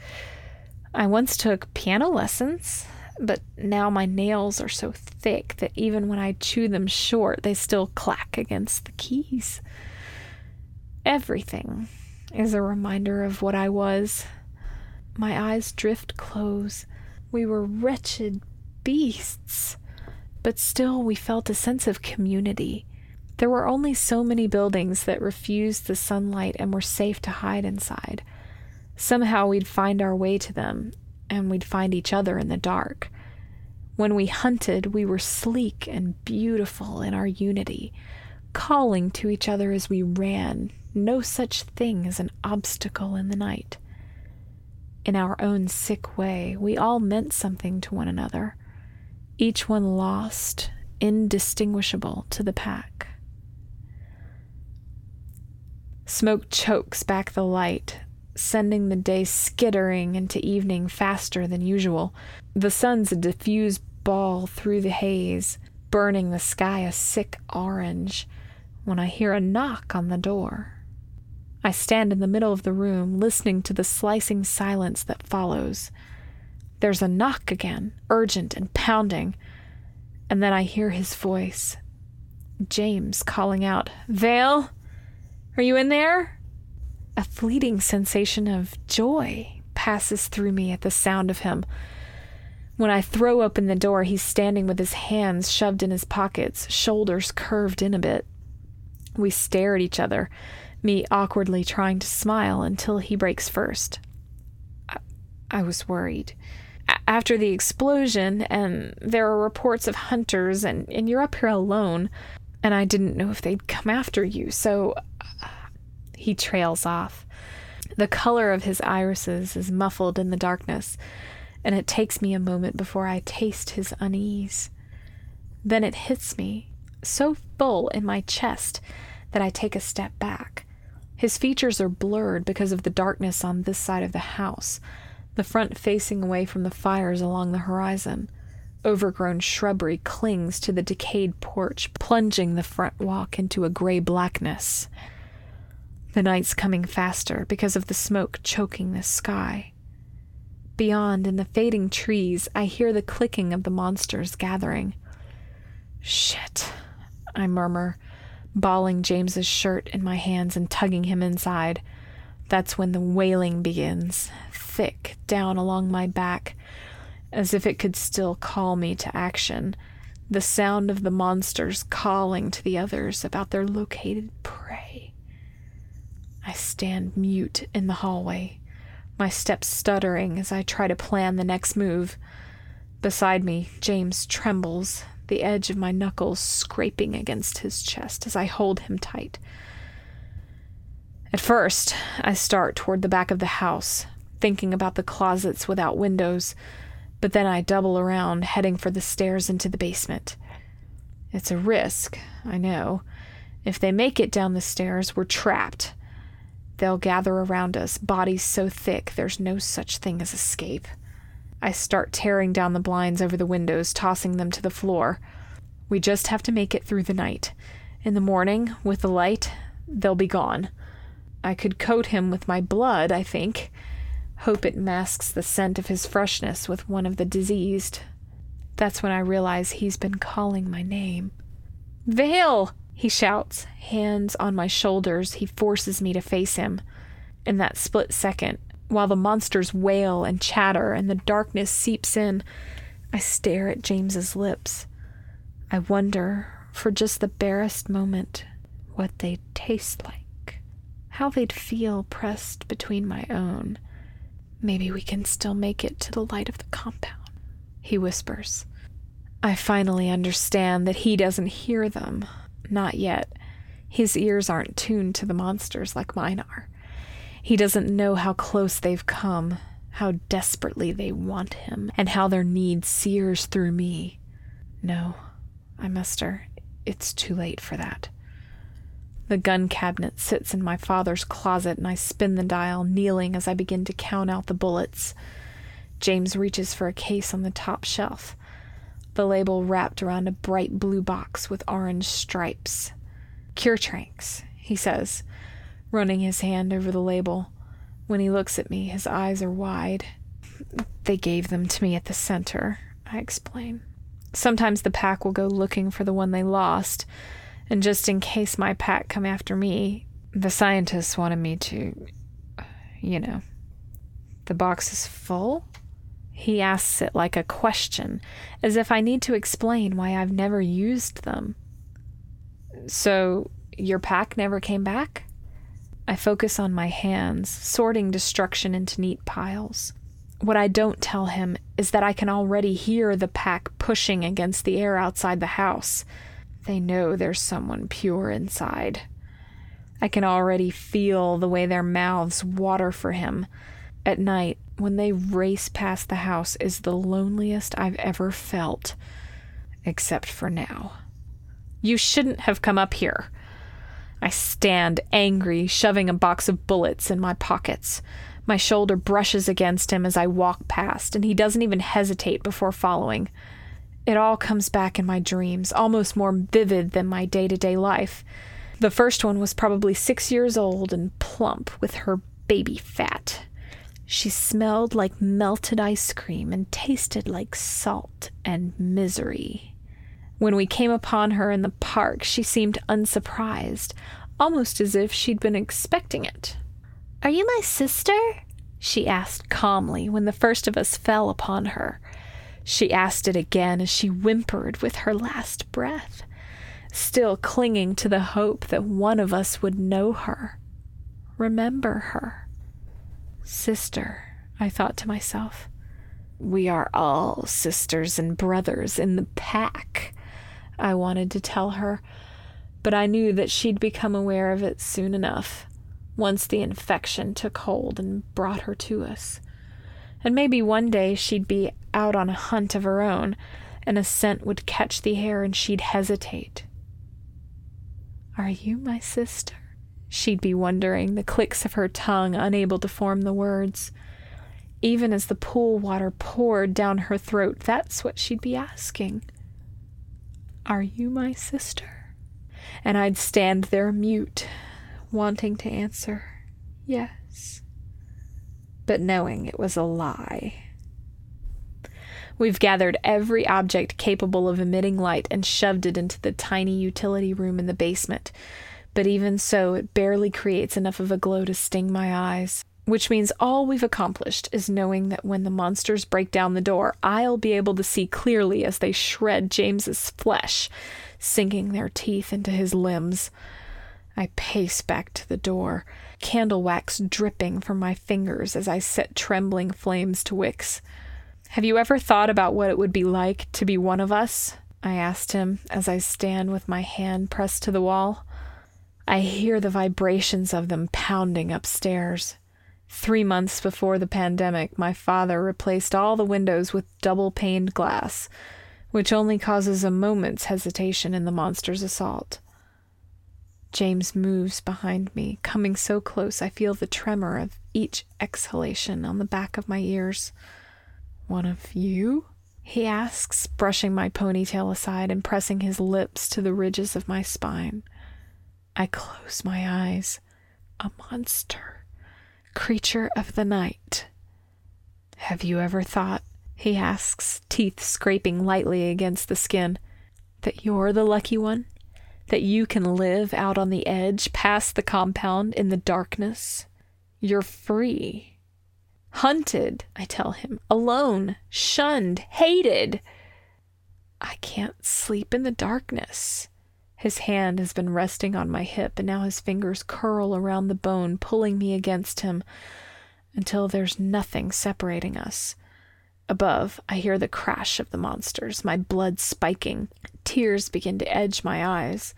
I once took piano lessons, but now my nails are so thick that even when I chew them short, they still clack against the keys. Everything is a reminder of what I was. My eyes drift close. We were wretched beasts, but still we felt a sense of community. There were only so many buildings that refused the sunlight and were safe to hide inside. Somehow we'd find our way to them, and we'd find each other in the dark. When we hunted, we were sleek and beautiful in our unity, calling to each other as we ran, no such thing as an obstacle in the night. In our own sick way, we all meant something to one another, each one lost, indistinguishable to the pack. Smoke chokes back the light, sending the day skittering into evening faster than usual. The sun's a diffused ball through the haze, burning the sky a sick orange, when I hear a knock on the door. I stand in the middle of the room, listening to the slicing silence that follows. There's a knock again, urgent and pounding, and then I hear his voice. James calling out, Vale, are you in there? A fleeting sensation of joy passes through me at the sound of him. When I throw open the door, he's standing with his hands shoved in his pockets, shoulders curved in a bit. We stare at each other, me awkwardly trying to smile until he breaks first. I, I was worried. A- after the explosion, and there are reports of hunters, and, and you're up here alone, and I didn't know if they'd come after you, so. Uh, he trails off. The color of his irises is muffled in the darkness, and it takes me a moment before I taste his unease. Then it hits me, so full in my chest that I take a step back. His features are blurred because of the darkness on this side of the house, the front facing away from the fires along the horizon. Overgrown shrubbery clings to the decayed porch, plunging the front walk into a gray blackness. The night's coming faster because of the smoke choking the sky. Beyond, in the fading trees, I hear the clicking of the monsters gathering. Shit, I murmur, balling James's shirt in my hands and tugging him inside. That's when the wailing begins, thick down along my back, as if it could still call me to action. The sound of the monsters calling to the others about their located prey. I stand mute in the hallway, my steps stuttering as I try to plan the next move. Beside me, James trembles, the edge of my knuckles scraping against his chest as I hold him tight. At first, I start toward the back of the house, thinking about the closets without windows, but then I double around, heading for the stairs into the basement. It's a risk, I know. If they make it down the stairs, we're trapped. They'll gather around us, bodies so thick there's no such thing as escape. I start tearing down the blinds over the windows, tossing them to the floor. We just have to make it through the night. In the morning, with the light, they'll be gone. I could coat him with my blood, I think. Hope it masks the scent of his freshness with one of the diseased. That's when I realize he's been calling my name. Vale! He shouts, hands on my shoulders. He forces me to face him. In that split second, while the monsters wail and chatter and the darkness seeps in, I stare at James's lips. I wonder, for just the barest moment, what they'd taste like, how they'd feel pressed between my own. Maybe we can still make it to the light of the compound, he whispers. I finally understand that he doesn't hear them. Not yet. His ears aren't tuned to the monsters like mine are. He doesn't know how close they've come, how desperately they want him, and how their need sears through me. No, I muster. It's too late for that. The gun cabinet sits in my father's closet, and I spin the dial, kneeling as I begin to count out the bullets. James reaches for a case on the top shelf, the label wrapped around a bright blue box with orange stripes. Cure Tranqs, he says, running his hand over the label. When he looks at me, his eyes are wide. They gave them to me at the center, I explain. Sometimes the pack will go looking for the one they lost, and just in case my pack come after me, the scientists wanted me to, you know. The box is full? He asks it like a question, as if I need to explain why I've never used them. So, your pack never came back? I focus on my hands, sorting destruction into neat piles. What I don't tell him is that I can already hear the pack pushing against the air outside the house. They know there's someone pure inside. I can already feel the way their mouths water for him. At night, when they race past the house, is the loneliest I've ever felt. Except for now. You shouldn't have come up here. I stand angry, shoving a box of bullets in my pockets. My shoulder brushes against him as I walk past, and he doesn't even hesitate before following. It all comes back in my dreams, almost more vivid than my day to day life. The first one was probably six years old and plump with her baby fat. She smelled like melted ice cream and tasted like salt and misery. When we came upon her in the park, she seemed unsurprised, almost as if she'd been expecting it. Are you my sister? she asked calmly when the first of us fell upon her. She asked it again as she whimpered with her last breath, still clinging to the hope that one of us would know her, remember her. Sister, I thought to myself. We are all sisters and brothers in the pack, I wanted to tell her, but I knew that she'd become aware of it soon enough, once the infection took hold and brought her to us. And maybe one day she'd be out on a hunt of her own, and a scent would catch the air and she'd hesitate. Are you my sister? She'd be wondering, the clicks of her tongue unable to form the words. Even as the pool water poured down her throat, that's what she'd be asking. Are you my sister? And I'd stand there mute, wanting to answer, yes, but knowing it was a lie. We've gathered every object capable of emitting light and shoved it into the tiny utility room in the basement but even so, it barely creates enough of a glow to sting my eyes. Which means all we've accomplished is knowing that when the monsters break down the door, I'll be able to see clearly as they shred James's flesh, sinking their teeth into his limbs. I pace back to the door, candle wax dripping from my fingers as I set trembling flames to wicks. Have you ever thought about what it would be like to be one of us? I asked him as I stand with my hand pressed to the wall. I hear the vibrations of them pounding upstairs. Three months before the pandemic, my father replaced all the windows with double paned glass, which only causes a moment's hesitation in the monster's assault. James moves behind me, coming so close I feel the tremor of each exhalation on the back of my ears. One of you? he asks, brushing my ponytail aside and pressing his lips to the ridges of my spine. I close my eyes. A monster. Creature of the night. Have you ever thought, he asks, teeth scraping lightly against the skin, that you're the lucky one? That you can live out on the edge, past the compound, in the darkness? You're free. Hunted, I tell him, alone, shunned, hated. I can't sleep in the darkness. His hand has been resting on my hip, and now his fingers curl around the bone, pulling me against him until there's nothing separating us. Above, I hear the crash of the monsters, my blood spiking. Tears begin to edge my eyes.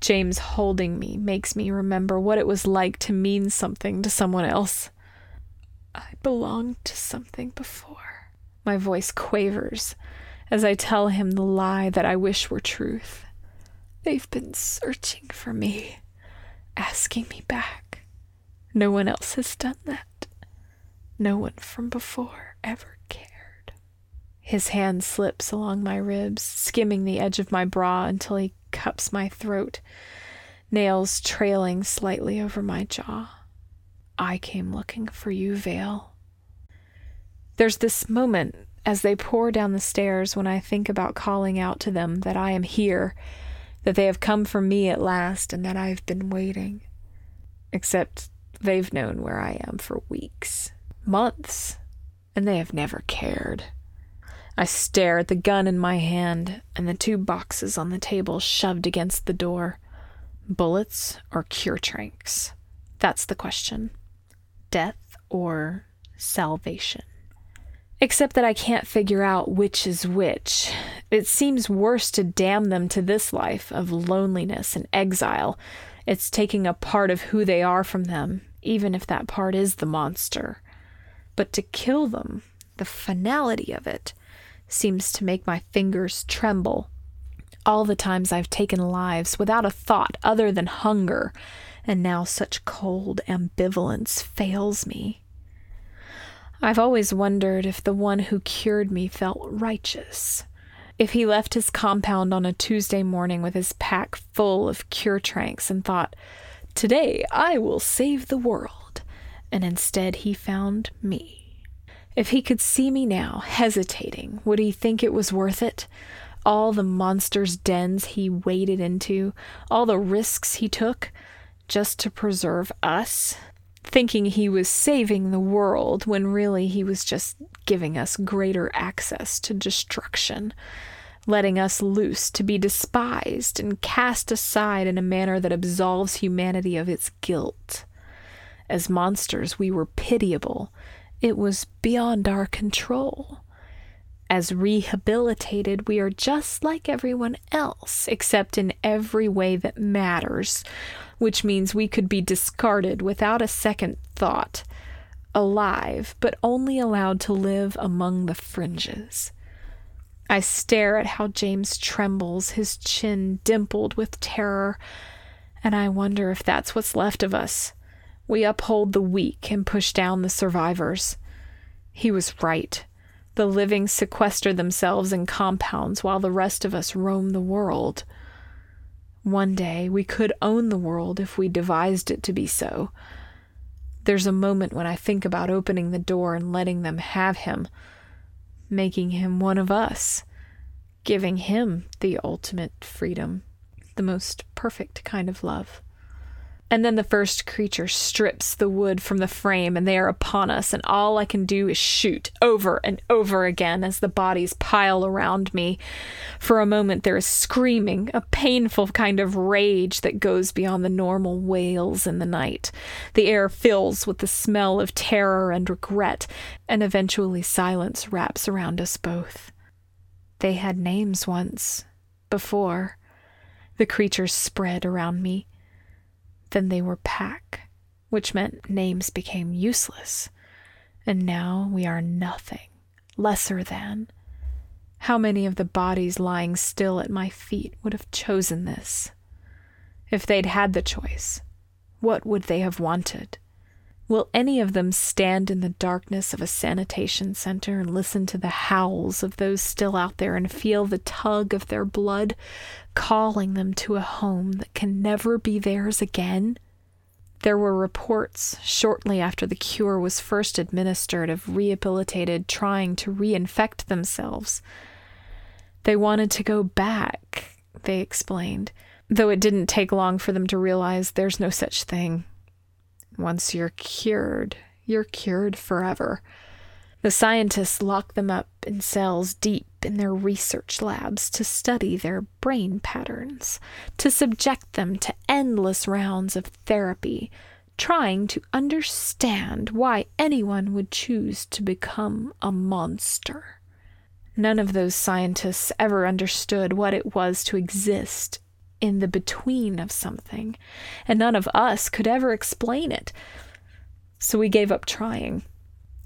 James holding me makes me remember what it was like to mean something to someone else. I belonged to something before. My voice quavers as I tell him the lie that I wish were truth. They've been searching for me, asking me back. No one else has done that. No one from before ever cared. His hand slips along my ribs, skimming the edge of my bra until he cups my throat, nails trailing slightly over my jaw. I came looking for you, Vale. There's this moment as they pour down the stairs when I think about calling out to them that I am here that they have come for me at last and that I've been waiting. Except they've known where I am for weeks, months, and they have never cared. I stare at the gun in my hand and the two boxes on the table shoved against the door. Bullets or cure tranqs? That's the question. Death or salvation? Except that I can't figure out which is which. It seems worse to damn them to this life of loneliness and exile. It's taking a part of who they are from them, even if that part is the monster. But to kill them, the finality of it, seems to make my fingers tremble. All the times I've taken lives without a thought other than hunger, and now such cold ambivalence fails me. I've always wondered if the one who cured me felt righteous. If he left his compound on a Tuesday morning with his pack full of cure tranqs and thought, Today I will save the world, and instead he found me. If he could see me now, hesitating, would he think it was worth it? All the monsters' dens he waded into, all the risks he took, just to preserve us? Thinking he was saving the world when really he was just giving us greater access to destruction, letting us loose to be despised and cast aside in a manner that absolves humanity of its guilt. As monsters, we were pitiable. It was beyond our control. As rehabilitated, we are just like everyone else, except in every way that matters which means we could be discarded without a second thought, alive, but only allowed to live among the fringes. I stare at how James trembles, his chin dimpled with terror, and I wonder if that's what's left of us. We uphold the weak and push down the survivors. He was right. The living sequester themselves in compounds while the rest of us roam the world. One day we could own the world if we devised it to be so. There's a moment when I think about opening the door and letting them have him, making him one of us, giving him the ultimate freedom, the most perfect kind of love. And then the first creature strips the wood from the frame, and they are upon us, and all I can do is shoot over and over again as the bodies pile around me. For a moment, there is screaming, a painful kind of rage that goes beyond the normal wails in the night. The air fills with the smell of terror and regret, and eventually silence wraps around us both. They had names once, before. The creatures spread around me then they were pack, which meant names became useless. And now we are nothing, lesser than. How many of the bodies lying still at my feet would have chosen this? If they'd had the choice, what would they have wanted? Will any of them stand in the darkness of a sanitation center and listen to the howls of those still out there and feel the tug of their blood calling them to a home that can never be theirs again? There were reports shortly after the cure was first administered of rehabilitated trying to reinfect themselves. They wanted to go back, they explained, though it didn't take long for them to realize there's no such thing. Once you're cured, you're cured forever. The scientists lock them up in cells deep in their research labs to study their brain patterns, to subject them to endless rounds of therapy, trying to understand why anyone would choose to become a monster. None of those scientists ever understood what it was to exist in the between of something, and none of us could ever explain it. So we gave up trying.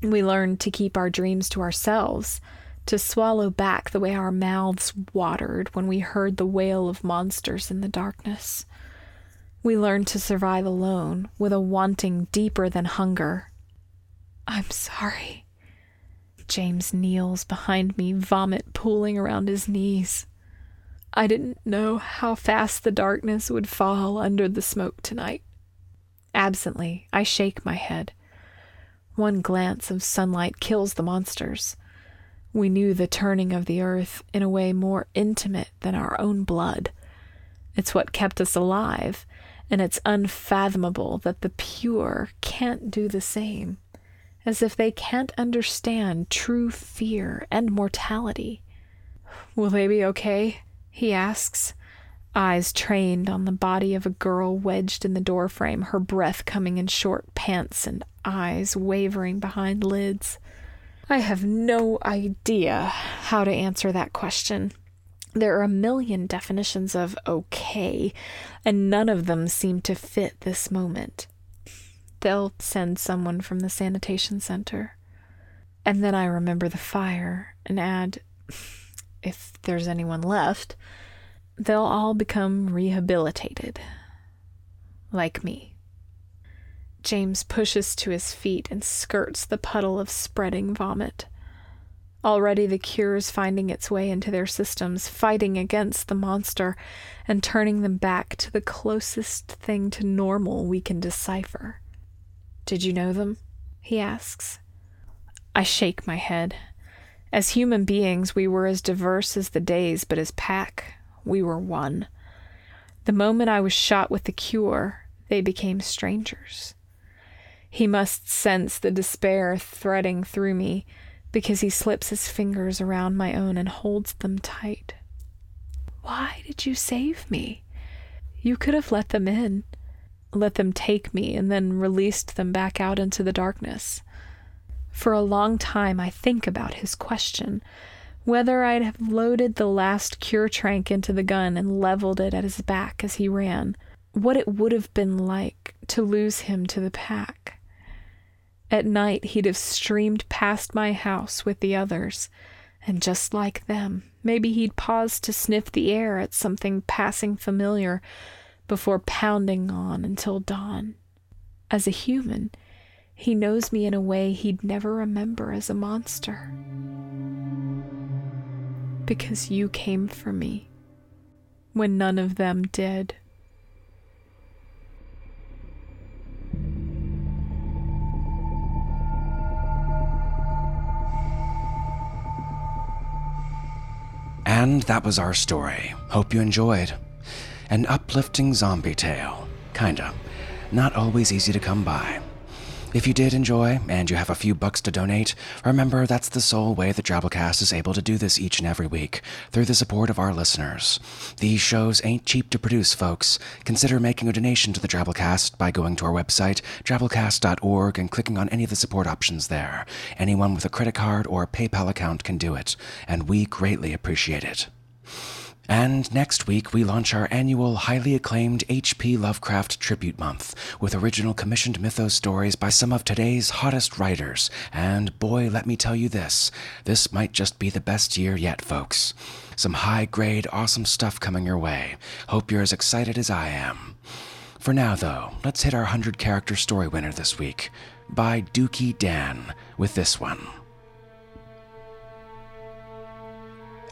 We learned to keep our dreams to ourselves, to swallow back the way our mouths watered when we heard the wail of monsters in the darkness. We learned to survive alone with a wanting deeper than hunger. I'm sorry. James kneels behind me, vomit pooling around his knees. I didn't know how fast the darkness would fall under the smoke tonight. Absently, I shake my head. One glance of sunlight kills the monsters. We knew the turning of the earth in a way more intimate than our own blood. It's what kept us alive, and it's unfathomable that the pure can't do the same, as if they can't understand true fear and mortality. Will they be okay? He asks, eyes trained on the body of a girl wedged in the doorframe, her breath coming in short pants and eyes wavering behind lids. I have no idea how to answer that question. There are a million definitions of okay, and none of them seem to fit this moment. They'll send someone from the sanitation center. And then I remember the fire and add, if there's anyone left, they'll all become rehabilitated. Like me. James pushes to his feet and skirts the puddle of spreading vomit. Already the cure is finding its way into their systems, fighting against the monster and turning them back to the closest thing to normal we can decipher. Did you know them? he asks. I shake my head. As human beings, we were as diverse as the days, but as pack, we were one. The moment I was shot with the cure, they became strangers. He must sense the despair threading through me because he slips his fingers around my own and holds them tight. Why did you save me? You could have let them in, let them take me, and then released them back out into the darkness. For a long time, I think about his question whether I'd have loaded the last cure tranq into the gun and leveled it at his back as he ran, what it would have been like to lose him to the pack. At night, he'd have streamed past my house with the others, and just like them, maybe he'd pause to sniff the air at something passing familiar before pounding on until dawn. As a human, he knows me in a way he'd never remember as a monster. Because you came for me when none of them did. And that was our story. Hope you enjoyed. An uplifting zombie tale. Kinda. Not always easy to come by. If you did enjoy, and you have a few bucks to donate, remember that's the sole way the Drabblecast is able to do this each and every week, through the support of our listeners. These shows ain't cheap to produce, folks. Consider making a donation to the Drabblecast by going to our website, drabblecast.org, and clicking on any of the support options there. Anyone with a credit card or a PayPal account can do it, and we greatly appreciate it. And next week, we launch our annual highly acclaimed H.P. Lovecraft Tribute Month with original commissioned mythos stories by some of today's hottest writers. And boy, let me tell you this this might just be the best year yet, folks. Some high grade, awesome stuff coming your way. Hope you're as excited as I am. For now, though, let's hit our 100 character story winner this week by Dookie Dan with this one.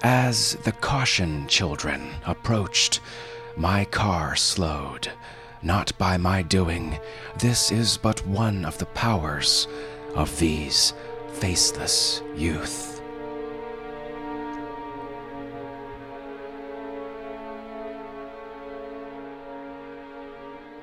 As the caution children approached, my car slowed. Not by my doing, this is but one of the powers of these faceless youth.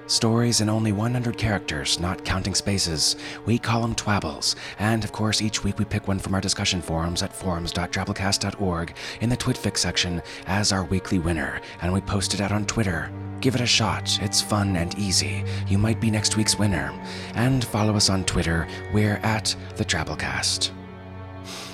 Stories in only 100 characters, not counting spaces. We call them twabbles. And of course, each week we pick one from our discussion forums at forums.drabblecast.org in the TwitFix section as our weekly winner, and we post it out on Twitter. Give it a shot, it's fun and easy. You might be next week's winner. And follow us on Twitter, we're at the Drabblecast.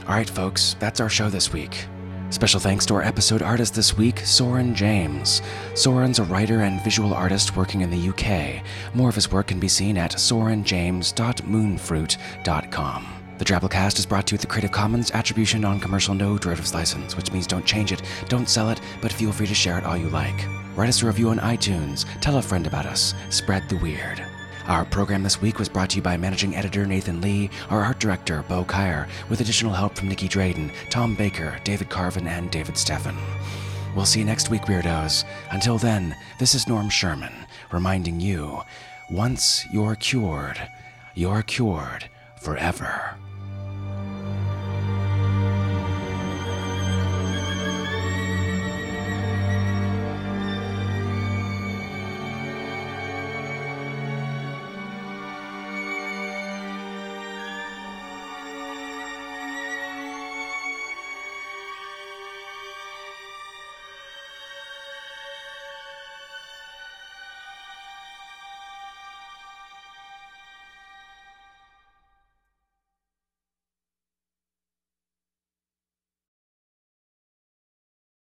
Alright, folks, that's our show this week. Special thanks to our episode artist this week, Soren James. Soren's a writer and visual artist working in the UK. More of his work can be seen at sorenjames.moonfruit.com. The Drabblecast is brought to you with the Creative Commons Attribution Non Commercial No Derivatives License, which means don't change it, don't sell it, but feel free to share it all you like. Write us a review on iTunes, tell a friend about us, spread the weird. Our program this week was brought to you by managing editor Nathan Lee, our art director Bo Kaier, with additional help from Nicky Drayden, Tom Baker, David Carvin, and David Steffen. We'll see you next week, Weirdos. Until then, this is Norm Sherman, reminding you once you're cured, you're cured forever.